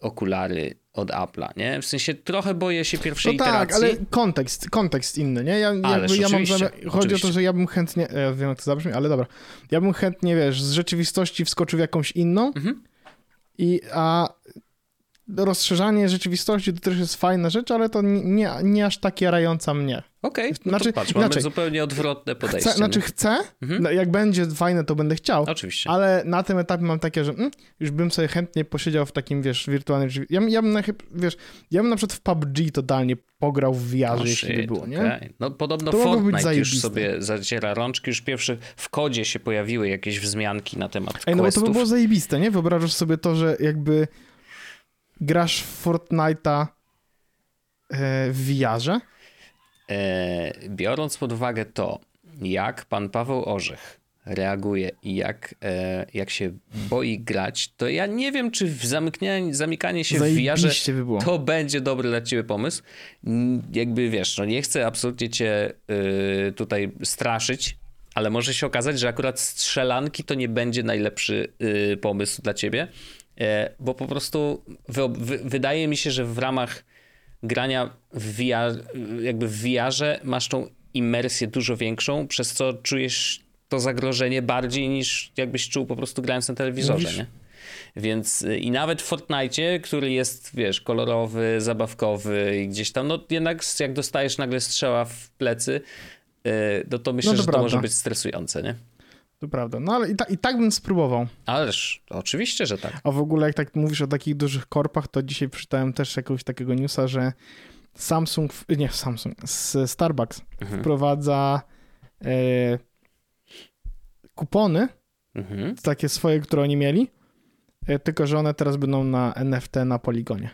okulary od Apple'a, nie? W sensie trochę boję się pierwszej no tak, ale kontekst, kontekst inny, nie? Ja, jakby, ja mam zamiar, chodzi oczywiście. o to, że ja bym chętnie, ja wiem jak to zabrzmi, ale dobra, ja bym chętnie, wiesz, z rzeczywistości wskoczył w jakąś inną mhm. i a rozszerzanie rzeczywistości to też jest fajna rzecz, ale to nie, nie aż tak jarająca mnie. Okej, okay, no znaczy, patrz, inaczej, mamy zupełnie odwrotne podejście. Chcę, znaczy chcę, mhm. no, jak będzie fajne, to będę chciał. Oczywiście. Ale na tym etapie mam takie, że mm, już bym sobie chętnie posiedział w takim, wiesz, wirtualnym... Ja, ja bym na, wiesz, ja bym na przykład w PUBG totalnie pograł w VR, oh, jeśli by było, nie? Okay. No podobno to Fortnite już sobie zaciera rączki, już pierwszy w kodzie się pojawiły jakieś wzmianki na temat Ej, no bo to by było zajebiste, nie? Wyobrażasz sobie to, że jakby grasz w Fortnite'a e, w VR-ze? E, biorąc pod uwagę to, jak pan Paweł Orzech reaguje i jak, e, jak się boi grać, to ja nie wiem, czy w zamykanie się Zajebiście w VR to będzie dobry dla ciebie pomysł. Jakby wiesz, no nie chcę absolutnie cię tutaj straszyć, ale może się okazać, że akurat strzelanki to nie będzie najlepszy pomysł dla ciebie, bo po prostu wydaje mi się, że w ramach grania w VR, jakby w VR-ze masz tą imersję dużo większą, przez co czujesz to zagrożenie bardziej niż jakbyś czuł po prostu grając na telewizorze, Mówisz? nie? Więc y, i nawet w Fortnite, który jest, wiesz, kolorowy, zabawkowy i gdzieś tam, no jednak jak dostajesz nagle strzała w plecy, y, no to myślę, no to że prawda. to może być stresujące, nie? To prawda. No ale i, ta, i tak bym spróbował. Ależ oczywiście, że tak. A w ogóle jak tak mówisz o takich dużych korpach, to dzisiaj przeczytałem też jakiegoś takiego newsa, że Samsung, nie Samsung, Starbucks mhm. wprowadza e, kupony, mhm. takie swoje, które oni mieli, e, tylko że one teraz będą na NFT na poligonie.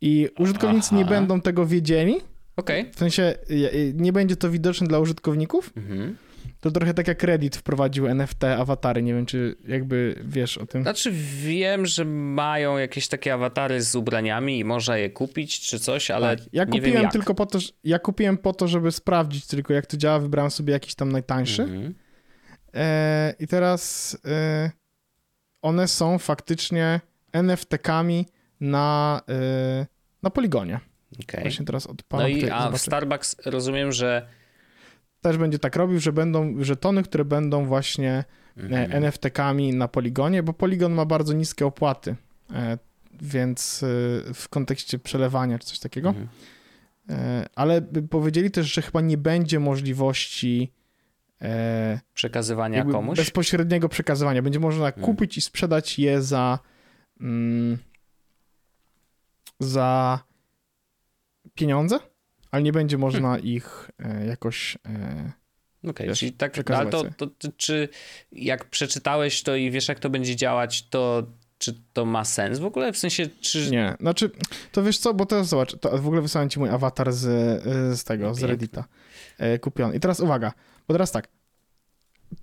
I użytkownicy Aha. nie będą tego wiedzieli. Okay. W sensie nie będzie to widoczne dla użytkowników. Mhm to trochę tak jak Reddit wprowadził NFT awatary. Nie wiem, czy jakby wiesz o tym. Znaczy wiem, że mają jakieś takie awatary z ubraniami i można je kupić czy coś, ale tak. ja kupiłem tylko po to, ja kupiłem po to, żeby sprawdzić tylko jak to działa. Wybrałem sobie jakiś tam najtańszy. Mhm. E, I teraz e, one są faktycznie NFT-kami na, e, na poligonie. Okay. Właśnie teraz odpalam. No i a w Starbucks rozumiem, że też będzie tak robił, że będą żetony, które będą właśnie e, mhm. NFT-kami na Poligonie, bo Poligon ma bardzo niskie opłaty, e, więc e, w kontekście przelewania czy coś takiego. Mhm. Ale powiedzieli też, że chyba nie będzie możliwości przekazywania komuś? Bezpośredniego przekazywania. Będzie można mhm. kupić i sprzedać je za mm, za pieniądze ale nie będzie można hmm. ich e, jakoś. E, Okej, okay, czyli tak, ale to, to, to, czy jak przeczytałeś to i wiesz, jak to będzie działać, to czy to ma sens w ogóle? W sensie, czy... Nie, znaczy, to wiesz co, bo teraz zobacz, to w ogóle wysłałem ci mój awatar z, z tego, z Reddita e, kupiony. I teraz uwaga, bo teraz tak,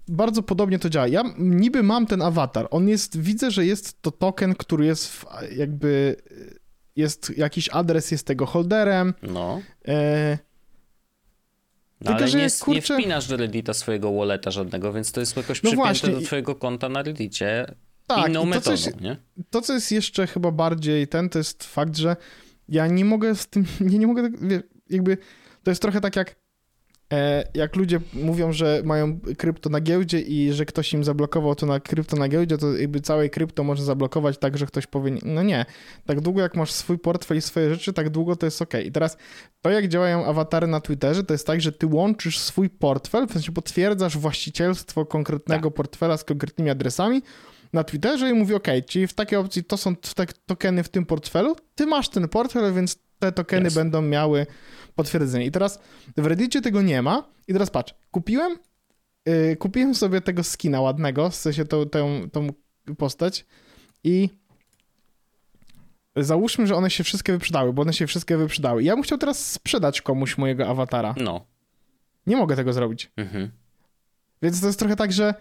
bardzo podobnie to działa. Ja niby mam ten awatar, on jest, widzę, że jest to token, który jest w, jakby jest jakiś adres, jest tego holderem. No. E, No, Tylko, ale że nie, kurczę... nie wpinasz do Reddita swojego walleta żadnego, więc to jest jakoś no przypięte właśnie. do twojego konta na Reddicie tak, inną metodą, to, jest, nie? To, co jest jeszcze chyba bardziej ten, to jest fakt, że ja nie mogę z tym, nie, nie mogę, jakby, to jest trochę tak jak jak ludzie mówią, że mają krypto na giełdzie i że ktoś im zablokował to na krypto na giełdzie, to jakby całej krypto można zablokować tak, że ktoś powie, no nie, tak długo jak masz swój portfel i swoje rzeczy, tak długo to jest ok. I teraz to, jak działają awatary na Twitterze, to jest tak, że ty łączysz swój portfel, w sensie potwierdzasz właścicielstwo konkretnego tak. portfela z konkretnymi adresami, na Twitterze i mówi, ok, czyli w takiej opcji to są te tokeny w tym portfelu, ty masz ten portfel, więc te tokeny yes. będą miały potwierdzenie. I teraz w Reddicie tego nie ma. I teraz patrz, kupiłem, yy, kupiłem sobie tego skina ładnego, w sensie tą, tą, tą postać i załóżmy, że one się wszystkie wyprzedały, bo one się wszystkie wyprzedały. Ja bym chciał teraz sprzedać komuś mojego awatara. No. Nie mogę tego zrobić. Mhm. Więc to jest trochę tak, że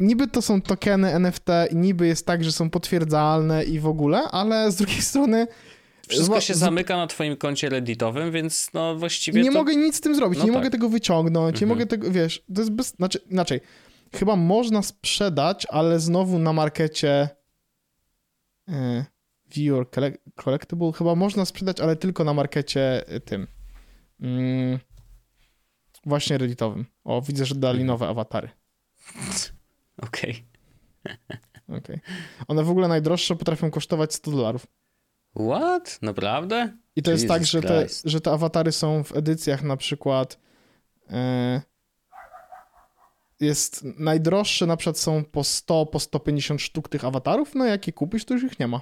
niby to są tokeny NFT niby jest tak, że są potwierdzalne i w ogóle, ale z drugiej strony wszystko się zamyka na twoim koncie redditowym, więc no właściwie Nie to... mogę nic z tym zrobić, no nie tak. mogę tego wyciągnąć, nie mhm. mogę tego, wiesz, to jest bez... Znaczy, inaczej, chyba można sprzedać, ale znowu na markecie yy, Viewer Collectible, chyba można sprzedać, ale tylko na markecie e, tym yy, właśnie redditowym. O, widzę, że dali mhm. nowe awatary. Okej. Okay. okay. One w ogóle najdroższe potrafią kosztować 100 dolarów. What? Naprawdę? I to Jesus jest tak, że te, że te awatary są w edycjach na przykład yy, jest najdroższe na przykład są po 100, po 150 sztuk tych awatarów, no jakie kupisz, to już ich nie ma.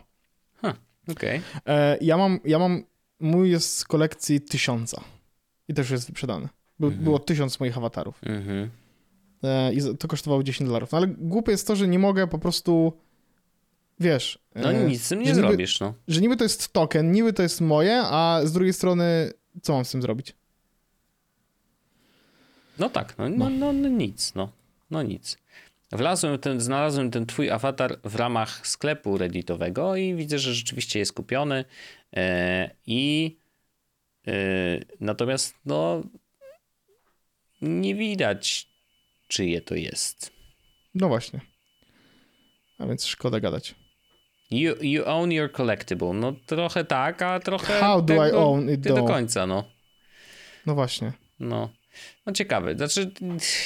Huh, okej. Okay. E, ja mam, ja mam, mój jest z kolekcji tysiąca i też jest wyprzedany. By, mm -hmm. Było tysiąc moich awatarów. Mm -hmm. e, I to kosztowało 10 dolarów. No ale głupie jest to, że nie mogę po prostu wiesz... No e, nic z tym nie niby, zrobisz, no. Że niby to jest token, niby to jest moje, a z drugiej strony co mam z tym zrobić? No tak, no, no, no, no nic, no. No nic. Wlazłem ten, znalazłem ten twój awatar w ramach sklepu redditowego i widzę, że rzeczywiście jest kupiony e, i e, natomiast no nie widać czyje to jest. No właśnie. A więc szkoda gadać. You, you own your collectible. No trochę tak, a trochę How do I own it do końca, no. No właśnie. No. No ciekawe. Znaczy,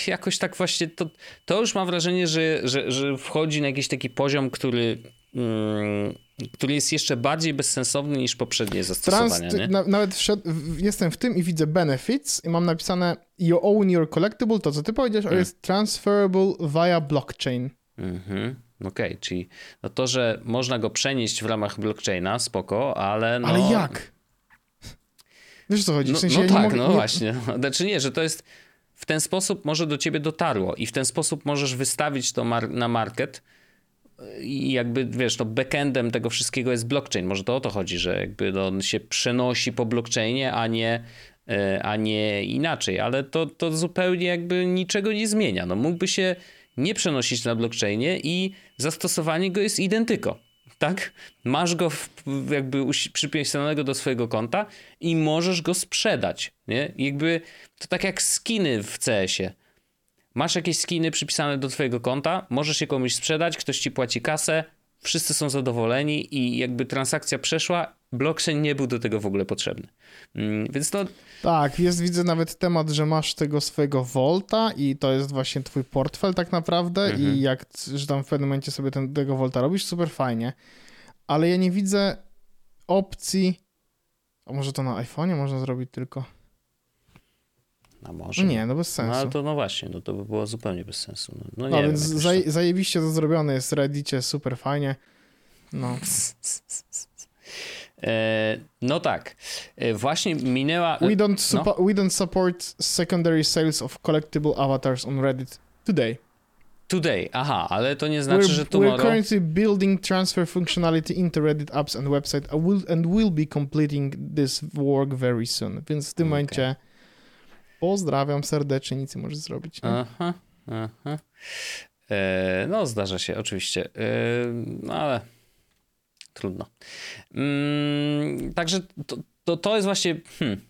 jakoś tak właśnie to, to już mam wrażenie, że, że, że wchodzi na jakiś taki poziom, który, mm, który jest jeszcze bardziej bezsensowny niż poprzednie zastosowania. Trans, na, nawet wszedł, jestem w tym i widzę benefits i mam napisane you own your collectible, to co ty powiedziałeś, hmm. jest transferable via blockchain. Mhm. Okej, okay, czyli no to, że można go przenieść w ramach blockchaina, spoko, ale no... Ale jak? Wiesz co chodzi? W no, sensie no, no tak, mogę, no nie... właśnie. Znaczy nie, że to jest w ten sposób może do ciebie dotarło i w ten sposób możesz wystawić to mar na market i jakby, wiesz, to backendem tego wszystkiego jest blockchain. Może to o to chodzi, że jakby on się przenosi po blockchainie, a nie, e, a nie inaczej, ale to, to zupełnie jakby niczego nie zmienia. No mógłby się nie przenosić na blockchainie i zastosowanie go jest identyko. Tak? Masz go w, jakby przypisanego do swojego konta i możesz go sprzedać. Nie? jakby to tak jak skiny w CS-ie. Masz jakieś skiny przypisane do twojego konta, możesz je komuś sprzedać, ktoś ci płaci kasę, wszyscy są zadowoleni i jakby transakcja przeszła, blockchain nie był do tego w ogóle potrzebny. Mm, więc to... Tak, jest, widzę nawet temat, że masz tego swojego Volta i to jest właśnie twój portfel tak naprawdę mhm. i jak, że tam w pewnym momencie sobie ten, tego Volta robisz, super fajnie. Ale ja nie widzę opcji, a może to na iPhone'ie można zrobić tylko? A może? Nie, no bez sensu. No ale to no właśnie, no to by było zupełnie bez sensu. No, no, no więc wiem, zaj, zajebiście to zrobione jest Reddicie, super fajnie. No. E, no tak. E, właśnie minęła... We don't, no. we don't support secondary sales of collectible avatars on Reddit today. Today, aha, ale to nie znaczy, we're, że tomorrow... We're currently building transfer functionality into Reddit apps and website and will, and will be completing this work very soon. Więc w tym okay. momencie pozdrawiam serdecznie, nic nie możesz zrobić. Nie? Aha, aha. E, no, zdarza się, oczywiście. E, no, ale trudno. Mm, także to, to, to jest właśnie. Hmm,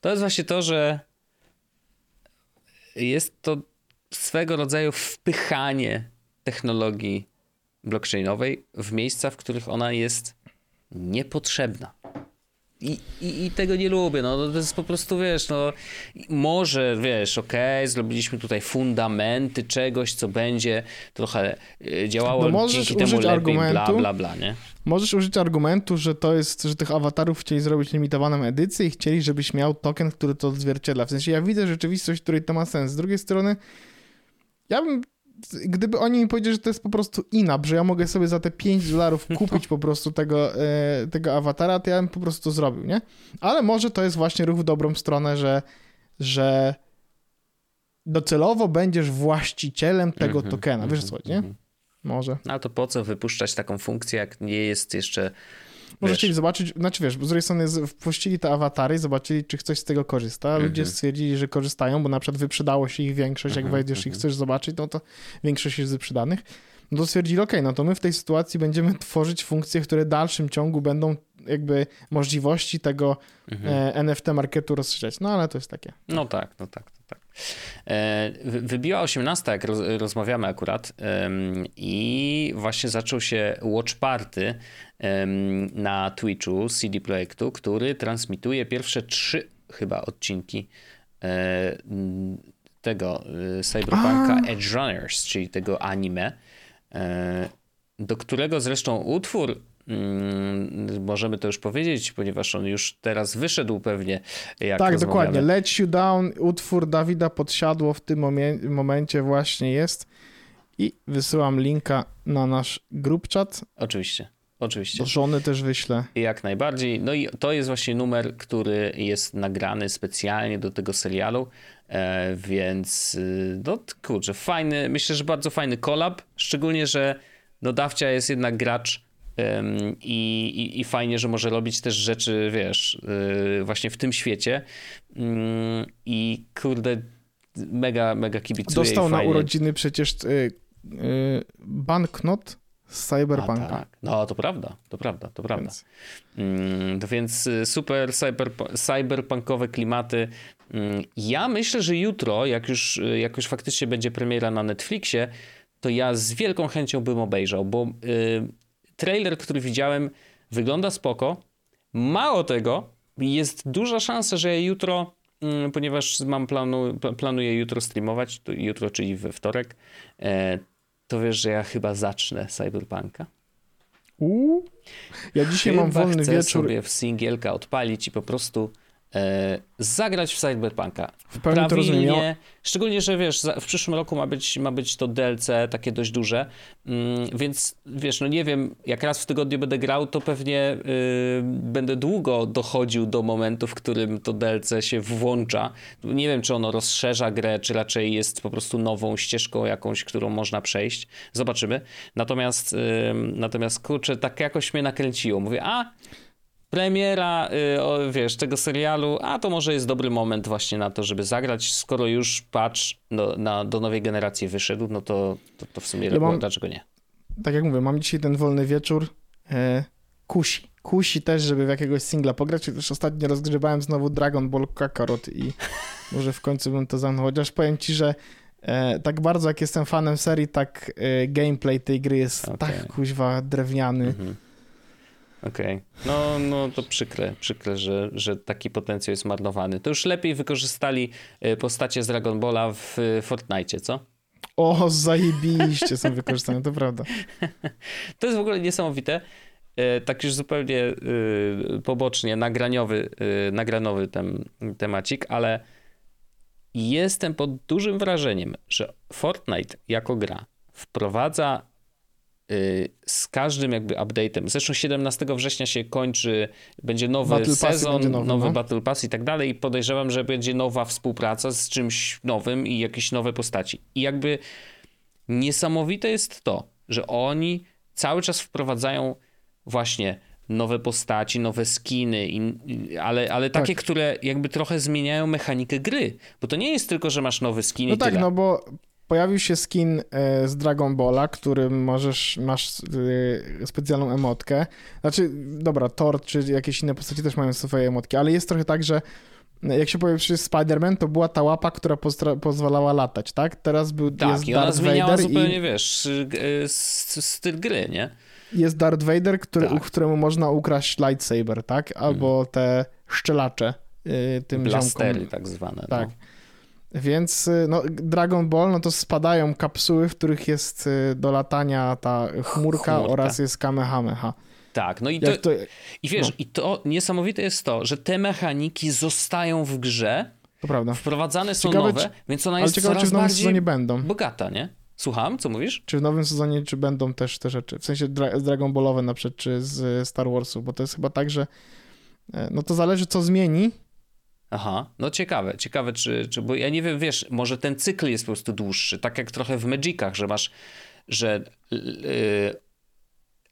to jest właśnie to, że jest to swego rodzaju wpychanie technologii blockchainowej w miejsca, w których ona jest niepotrzebna. I, i, I, tego nie lubię, no to jest po prostu, wiesz, no może, wiesz, okej, okay, zrobiliśmy tutaj fundamenty czegoś, co będzie trochę e, działało no dzięki temu lepiej, argumentu, bla, bla, bla, nie? Możesz użyć argumentu, że to jest, że tych awatarów chcieli zrobić limitowaną edycję i chcieli, żebyś miał token, który to odzwierciedla. W sensie ja widzę rzeczywistość, w której to ma sens. Z drugiej strony ja bym gdyby oni mi powiedzieli, że to jest po prostu inap, że ja mogę sobie za te 5 dolarów kupić po prostu tego, e, tego awatara, to ja bym po prostu to zrobił, nie? Ale może to jest właśnie ruch w dobrą stronę, że, że docelowo będziesz właścicielem tego mm -hmm, tokena, wiesz co, nie? Mm -hmm. Może. No to po co wypuszczać taką funkcję, jak nie jest jeszcze może chcieli zobaczyć, znaczy wiesz, z drugiej strony wpuścili te awatary i zobaczyli, czy ktoś z tego korzysta. Ludzie mhm. stwierdzili, że korzystają, bo na przykład wyprzedało się ich większość. Jak mhm, wejdziesz i mhm. chcesz zobaczyć, no to większość jest wyprzedanych. No to stwierdzili, ok, no to my w tej sytuacji będziemy tworzyć funkcje, które w dalszym ciągu będą jakby możliwości tego mhm. E, NFT marketu rozszerzać. No ale to jest takie. No tak, no tak, wybiła 18, jak rozmawiamy akurat i właśnie zaczął się Watch Party na Twitchu CD Projektu, który transmituje pierwsze trzy chyba odcinki e, tego Cyberpunka A. Edge Runners, czyli tego anime, do którego zresztą utwór możemy to już powiedzieć, ponieważ on już teraz wyszedł pewnie. Tak, dokładnie. Let You Down, utwór Dawida Podsiadło w tym momie- momencie właśnie jest i wysyłam linka na nasz group chat. Oczywiście. Oczywiście. Do żony też wyślę. Jak najbardziej. No i to jest właśnie numer, który jest nagrany specjalnie do tego serialu, e, więc y, no kurczę, fajny, myślę, że bardzo fajny collab, szczególnie, że no Dawcia jest jednak gracz i, i, I, fajnie, że może robić też rzeczy, wiesz, y, właśnie w tym świecie. Mm, I kurde, mega, mega kibicuję. Dostał na urodziny przecież y, y, banknot z Cyberpunka. tak. No, to prawda, to prawda, to prawda. Więc, mm, to więc super cyber, cyberpunkowe klimaty. Mm, ja myślę, że jutro, jak już, jak już faktycznie będzie premiera na Netflixie, to ja z wielką chęcią bym obejrzał, bo trailer, który widziałem, wygląda spoko. Mało tego, jest duża szansa, że jutro, mm, ponieważ mam planu, planuję jutro streamować, to jutro, czyli we wtorek, e, to wiesz, że ja chyba zacznę Cyberpunka. Uuu. Ja dzisiaj chyba mam wolny chcę wieczór. sobie w singielka odpalić i po prostu zagrać w Cyberpunka. W pełni to rozumiem. Szczególnie, że wiesz, w przyszłym roku ma być, ma być to DLC takie dość duże, mm, więc wiesz, no nie wiem, jak raz w tygodniu będę grał, to pewnie yy, będę długo dochodził do momentu, w którym to DLC się włącza. Nie wiem, czy ono rozszerza grę, czy raczej jest po prostu nową ścieżką jakąś, którą można przejść. Zobaczymy. Natomiast, yy, natomiast kurczę, tak jakoś mnie nakręciło. Mówię, a premiera, y, wiesz, tego serialu, a to może jest dobry moment właśnie na to, żeby zagrać, skoro już patch do, na, do nowej generacji wyszedł, no to, to, to w sumie ja mam, dlaczego nie? Tak jak mówię, mam dzisiaj ten wolny wieczór, e, kusi, kusi też, żeby w jakiegoś singla pograć, już ostatnio rozgrzebałem znowu Dragon Ball Kakarot i może w końcu bym to zamknął, chociaż powiem ci, że e, tak bardzo jak jestem fanem serii, tak e, gameplay tej gry jest okay. tak kuźwa drewniany, mhm Okej. Okay. No, no to przykre, przykre, że, że taki potencjał jest marnowany. To już lepiej wykorzystali e, postacie z Dragon Balla w e, Fortnite, co? O, zajebiście są wykorzystane, to prawda. To jest w ogóle niesamowite. E, tak już zupełnie pobocznie, nagraniowy, nagranowy ten temacik, ale jestem pod dużym wrażeniem, że Fortnite jako gra wprowadza Y, z każdym jakby update'em. Zresztą 17 września się kończy, będzie nowy Battle sezon, będzie nowy, nowy no? Battle Pass i tak dalej i podejrzewam, że będzie nowa współpraca z czymś nowym i jakieś nowe postaci. I jakby niesamowite jest to, że oni cały czas wprowadzają właśnie nowe postaci, nowe skiny, ale, ale takie, tak. które jakby trochę zmieniają mechanikę gry. Bo to nie jest tylko, że masz nowy skin no i tak, tyle. no bo pojawił się skin e, z Dragon Balla, którym możesz, masz e, specjalną emotkę. Znaczy, dobra, Thor czy jakieś inne postacie też mają swoje emotki, ale jest trochę tak, że jak się pojawił Spider-Man, to była ta łapa, która pozwalała latać, tak? Teraz był tak, jest i ona zmieniała Vader zupełnie, i... wiesz, styl gry, nie? Jest Darth Vader, który, tak. któremu można ukraść lightsaber, tak? Albo mm. te szczelacze tym Blastery ziomkom. tak zwane. Tak. No. Więc y, no, Dragon Ball, no to spadają kapsuły, w których jest y, do latania ta chmurka, chmurka. oraz jest Kamehameha. Tak, no i to, to i wiesz, no. i to niesamowite jest to, że te mechaniki zostają w grze, to prawda. wprowadzane są ciekawe, nowe, więc ona jest ciekawe, coraz czy w nowym sezonie będą. bogata, nie? Słucham, co mówisz? Czy w nowym sezonie, czy będą też te rzeczy, w sensie dra Dragon Ballowe na przykład, czy z Star Warsu, bo to jest chyba tak, że e, no to zależy co zmieni, Aha, no ciekawe, ciekawe, czy, czy, bo ja nie wiem, wiesz, może ten cykl jest po prostu dłuższy, tak jak trochę w Magicach, że masz, że yy,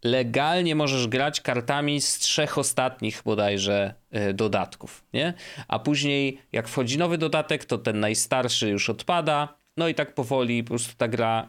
legalnie możesz grać kartami z trzech ostatnich bodajże yy, dodatków, nie? A później jak wchodzi nowy dodatek, to ten najstarszy już odpada, no i tak powoli po prostu ta gra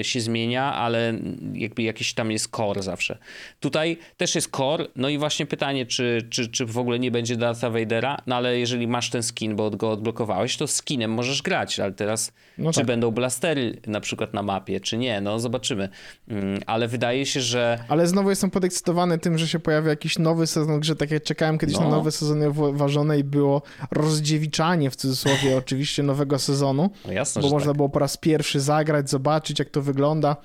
y, się zmienia, ale jakby jakiś tam jest core zawsze. Tutaj też jest core, no i właśnie pytanie, czy, czy, czy w ogóle nie będzie Dartha Vadera, no ale jeżeli masz ten skin, bo go odblokowałeś, to skinem możesz grać, ale teraz no czy tak. będą blastery na przykład na mapie, czy nie, no zobaczymy. Mm, ale wydaje się, że... Ale znowu jestem podekscytowany tym, że się pojawia jakiś nowy sezon że tak jak czekałem kiedyś no. na nowy sezon ważone i było rozdziewiczanie w cudzysłowie oczywiście nowego sezonu. No jasne, bo można tak. było po raz pierwszy zagrać, zobaczyć jak to wygląda.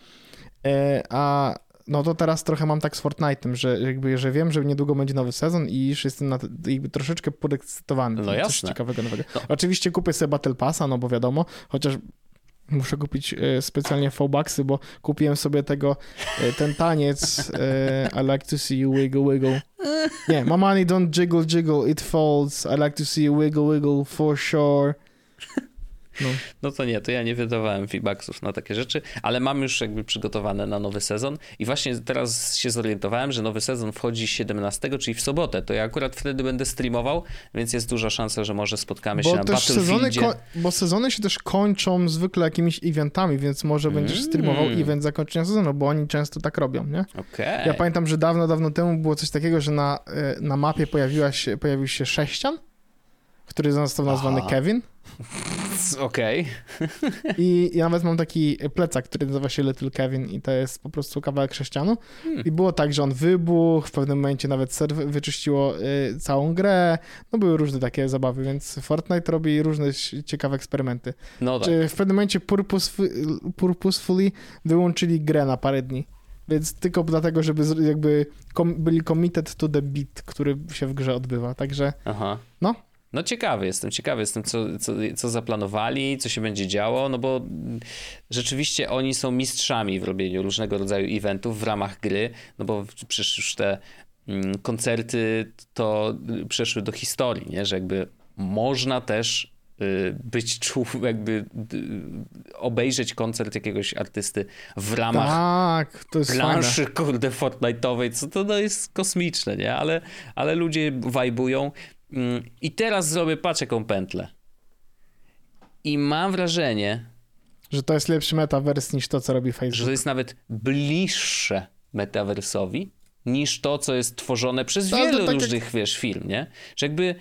E, a no to teraz trochę mam tak z Fortnite'em, że jakby, że wiem, że niedługo będzie nowy sezon i już jestem na, jakby troszeczkę podekscytowany. No jasne. Coś ciekawego nowego. No. Oczywiście kupię sobie Battle Passa, no bo wiadomo, chociaż muszę kupić e, specjalnie V-Bucksy, bo kupiłem sobie tego, e, ten taniec I like to see you wiggle wiggle. Nie, my money don't jiggle jiggle, it falls. I like to see you wiggle wiggle for sure. No. no to nie, to ja nie wydawałem feedbacksów na takie rzeczy, ale mam już jakby przygotowane na nowy sezon i właśnie teraz się zorientowałem, że nowy sezon wchodzi 17, czyli w sobotę. To ja akurat wtedy będę streamował, więc jest duża szansa, że może spotkamy bo się na Battlefieldzie. Sezony bo sezony się też kończą zwykle jakimiś eventami, więc może będziesz mm. streamował event zakończenia sezonu, bo oni często tak robią, nie? Okay. Ja pamiętam, że dawno, dawno temu było coś takiego, że na, e, na mapie pojawiła się, pojawił się sześcian, który został nazwany Aha. Kevin. Okej. Okay. I ja nawet mam taki plecak, który nazywa się Little Kevin i to jest po prostu kawałek sześcianu. Hmm. I było tak, że on wybuchł, w pewnym momencie nawet serwer wyczyściło y, całą grę. No były różne takie zabawy, więc Fortnite robi różne ciekawe eksperymenty. No tak. W pewnym momencie purposefully, purposefully wyłączyli grę na parę dni. Więc tylko dlatego, żeby jakby byli committed to the beat, który się w grze odbywa. Także Aha. no, no ciekawy jestem, ciekawy jestem, co, co, co zaplanowali, co się będzie działo, no bo rzeczywiście oni są mistrzami w robieniu różnego rodzaju eventów w ramach gry, no bo przecież już te mm, koncerty to przeszły do historii, nie? że jakby można też y, być czuł, jakby obejrzeć koncert jakiegoś artysty w ramach tak, to jest planszy, fajne. kurde, Fortnite'owej, co to no, jest kosmiczne, nie? Ale, ale ludzie wajbują I teraz zrobię, patrz jaką pętlę. I mam wrażenie, że to jest lepszy metavers niż to, co robi Facebook. Że to jest nawet bliższe metaversowi niż to, co jest tworzone przez no, wiele tak różnych, jak... wiesz, firm, nie? Że jakby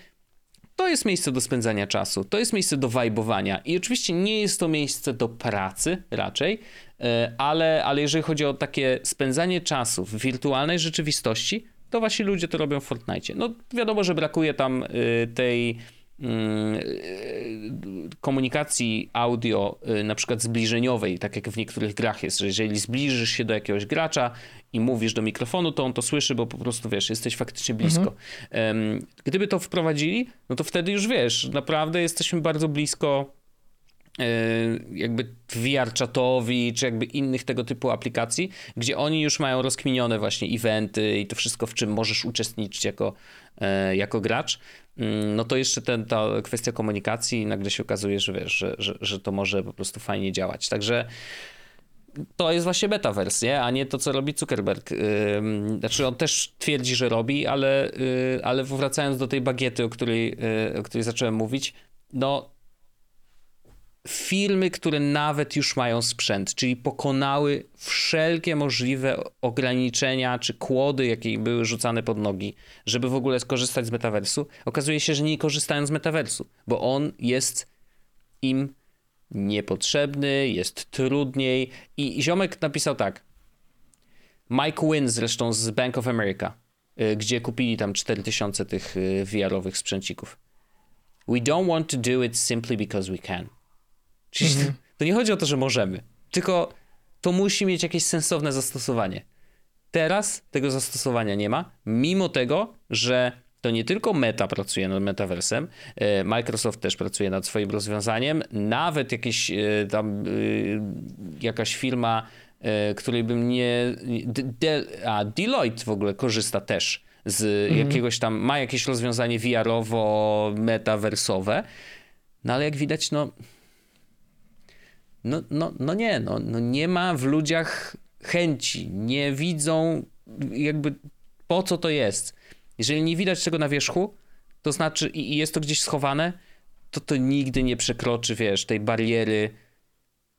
to jest miejsce do spędzania czasu, to jest miejsce do wajbowania i oczywiście nie jest to miejsce do pracy raczej, e, ale, ale jeżeli chodzi o takie spędzanie czasu w wirtualnej rzeczywistości, to właśnie ludzie to robią w Fortnite. No wiadomo, że brakuje tam y, tej mm, y, komunikacji audio, y, na przykład zbliżeniowej, tak jak w niektórych grach jest, że jeżeli zbliżysz się do jakiegoś gracza i mówisz do mikrofonu, to on to słyszy, bo po prostu wiesz, jesteś faktycznie blisko. Mhm. Gdyby to wprowadzili, no to wtedy już wiesz, naprawdę jesteśmy bardzo blisko jakby VR chatowi, czy jakby innych tego typu aplikacji, gdzie oni już mają rozkminione właśnie eventy i to wszystko, w czym możesz uczestniczyć jako, e, jako gracz, mm, no to jeszcze ten, ta kwestia komunikacji nagle się okazuje, że wiesz, że, że, że to może po prostu fajnie działać. Także to jest właśnie beta wersja, a nie to, co robi Zuckerberg. Znaczy, on też twierdzi, że robi, ale, y, ale wracając do tej bagiety, o której, y, o której zacząłem mówić, no firmy, które nawet już mają sprzęt, czyli pokonały wszelkie możliwe ograniczenia czy kłody, jakie były rzucane pod nogi, żeby w ogóle skorzystać z metaversu, okazuje się, że nie korzystają z metaversu, bo on jest im niepotrzebny, jest trudniej. I ziomek napisał tak. Mike Wynn zresztą z Bank of America, y, gdzie kupili tam 4000 tych y, VR-owych sprzęcików. We don't want to do it simply because we can. Czyli mhm. to, nie chodzi o to, że możemy, tylko to musi mieć jakieś sensowne zastosowanie. Teraz tego zastosowania nie ma, mimo tego, że to nie tylko Meta pracuje nad metaversem, e, Microsoft też pracuje nad swoim rozwiązaniem, nawet jakieś e, tam e, jakaś firma, której bym nie... De, a Deloitte w ogóle korzysta też z mhm. jakiegoś tam, ma jakieś rozwiązanie VR-owo-metaversowe, no ale jak widać, no no, no, no nie, no, no nie ma w ludziach chęci, nie widzą jakby po co to jest. Jeżeli nie widać tego na wierzchu, to znaczy i jest to gdzieś schowane, to to nigdy nie przekroczy, wiesz, tej bariery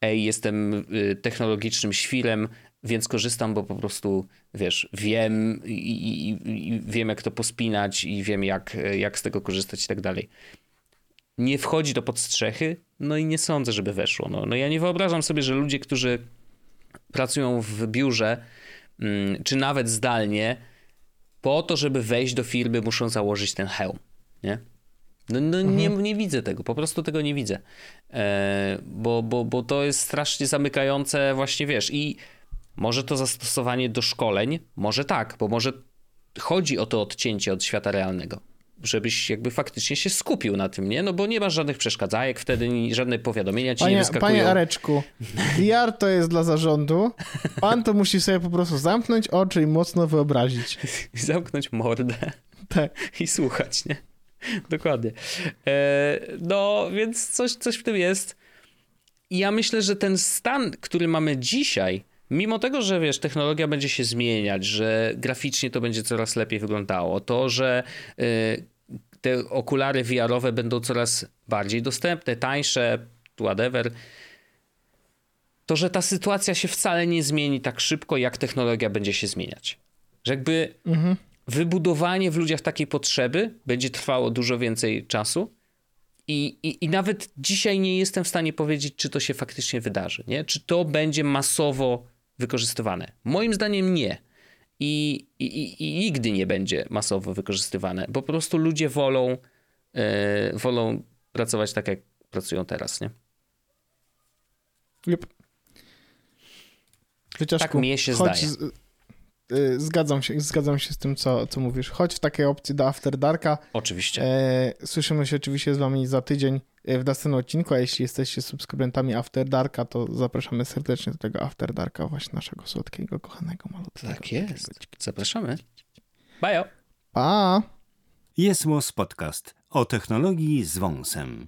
ej, jestem y, technologicznym świrem, więc korzystam, bo po prostu, wiesz, wiem i, i, i, wiem, jak to pospinać i wiem, jak, jak z tego korzystać i tak dalej. Nie wchodzi to pod strzechy, no i nie sądzę, żeby weszło. No, no ja nie wyobrażam sobie, że ludzie, którzy pracują w biurze, mm, czy nawet zdalnie, po to, żeby wejść do firmy, muszą założyć ten hełm, nie? No, no mhm. nie, nie widzę tego, po prostu tego nie widzę. E, bo, bo, bo to jest strasznie zamykające właśnie, wiesz, i może to zastosowanie do szkoleń, może tak, bo może chodzi o to odcięcie od świata realnego żebyś jakby faktycznie się skupił na tym, nie? No bo nie masz żadnych przeszkadzajek wtedy, żadne powiadomienia ci panie, nie wyskakują. Panie Areczku, VR to jest dla zarządu, pan to musi sobie po prostu zamknąć oczy i mocno wyobrazić. Zamknąć mordę tak. i słuchać, nie? Dokładnie. E, no, więc coś, coś w tym jest. I ja myślę, że ten stan, który mamy dzisiaj, Mimo tego, że wiesz, technologia będzie się zmieniać, że graficznie to będzie coraz lepiej wyglądało, to, że y, te okulary VR-owe będą coraz bardziej dostępne, tańsze, whatever, to, że ta sytuacja się wcale nie zmieni tak szybko, jak technologia będzie się zmieniać. Że jakby mhm. wybudowanie w ludziach takiej potrzeby będzie trwało dużo więcej czasu. I, i, I nawet dzisiaj nie jestem w stanie powiedzieć, czy to się faktycznie wydarzy, nie? Czy to będzie masowo wykorzystywane? Moim zdaniem nie. I, i, i nigdy nie będzie masowo wykorzystywane, bo po prostu ludzie wolą, yy, wolą pracować tak, jak pracują teraz, nie? Yep. tak mnie się zdaje. Z, y, zgadzam się, zgadzam się z tym, co, co mówisz. Chodź w takiej opcji do After Darka. Oczywiście. E, słyszymy się oczywiście z wami za tydzień. W następnym odcinku, a jeśli jesteście subskrybentami After Darka, to zapraszamy serdecznie do tego After Darka, właśnie naszego słodkiego, kochanego, malutkiego. Tak jest. Zapraszamy. Bajo. Pa! Jest Podcast o technologii z wąsem.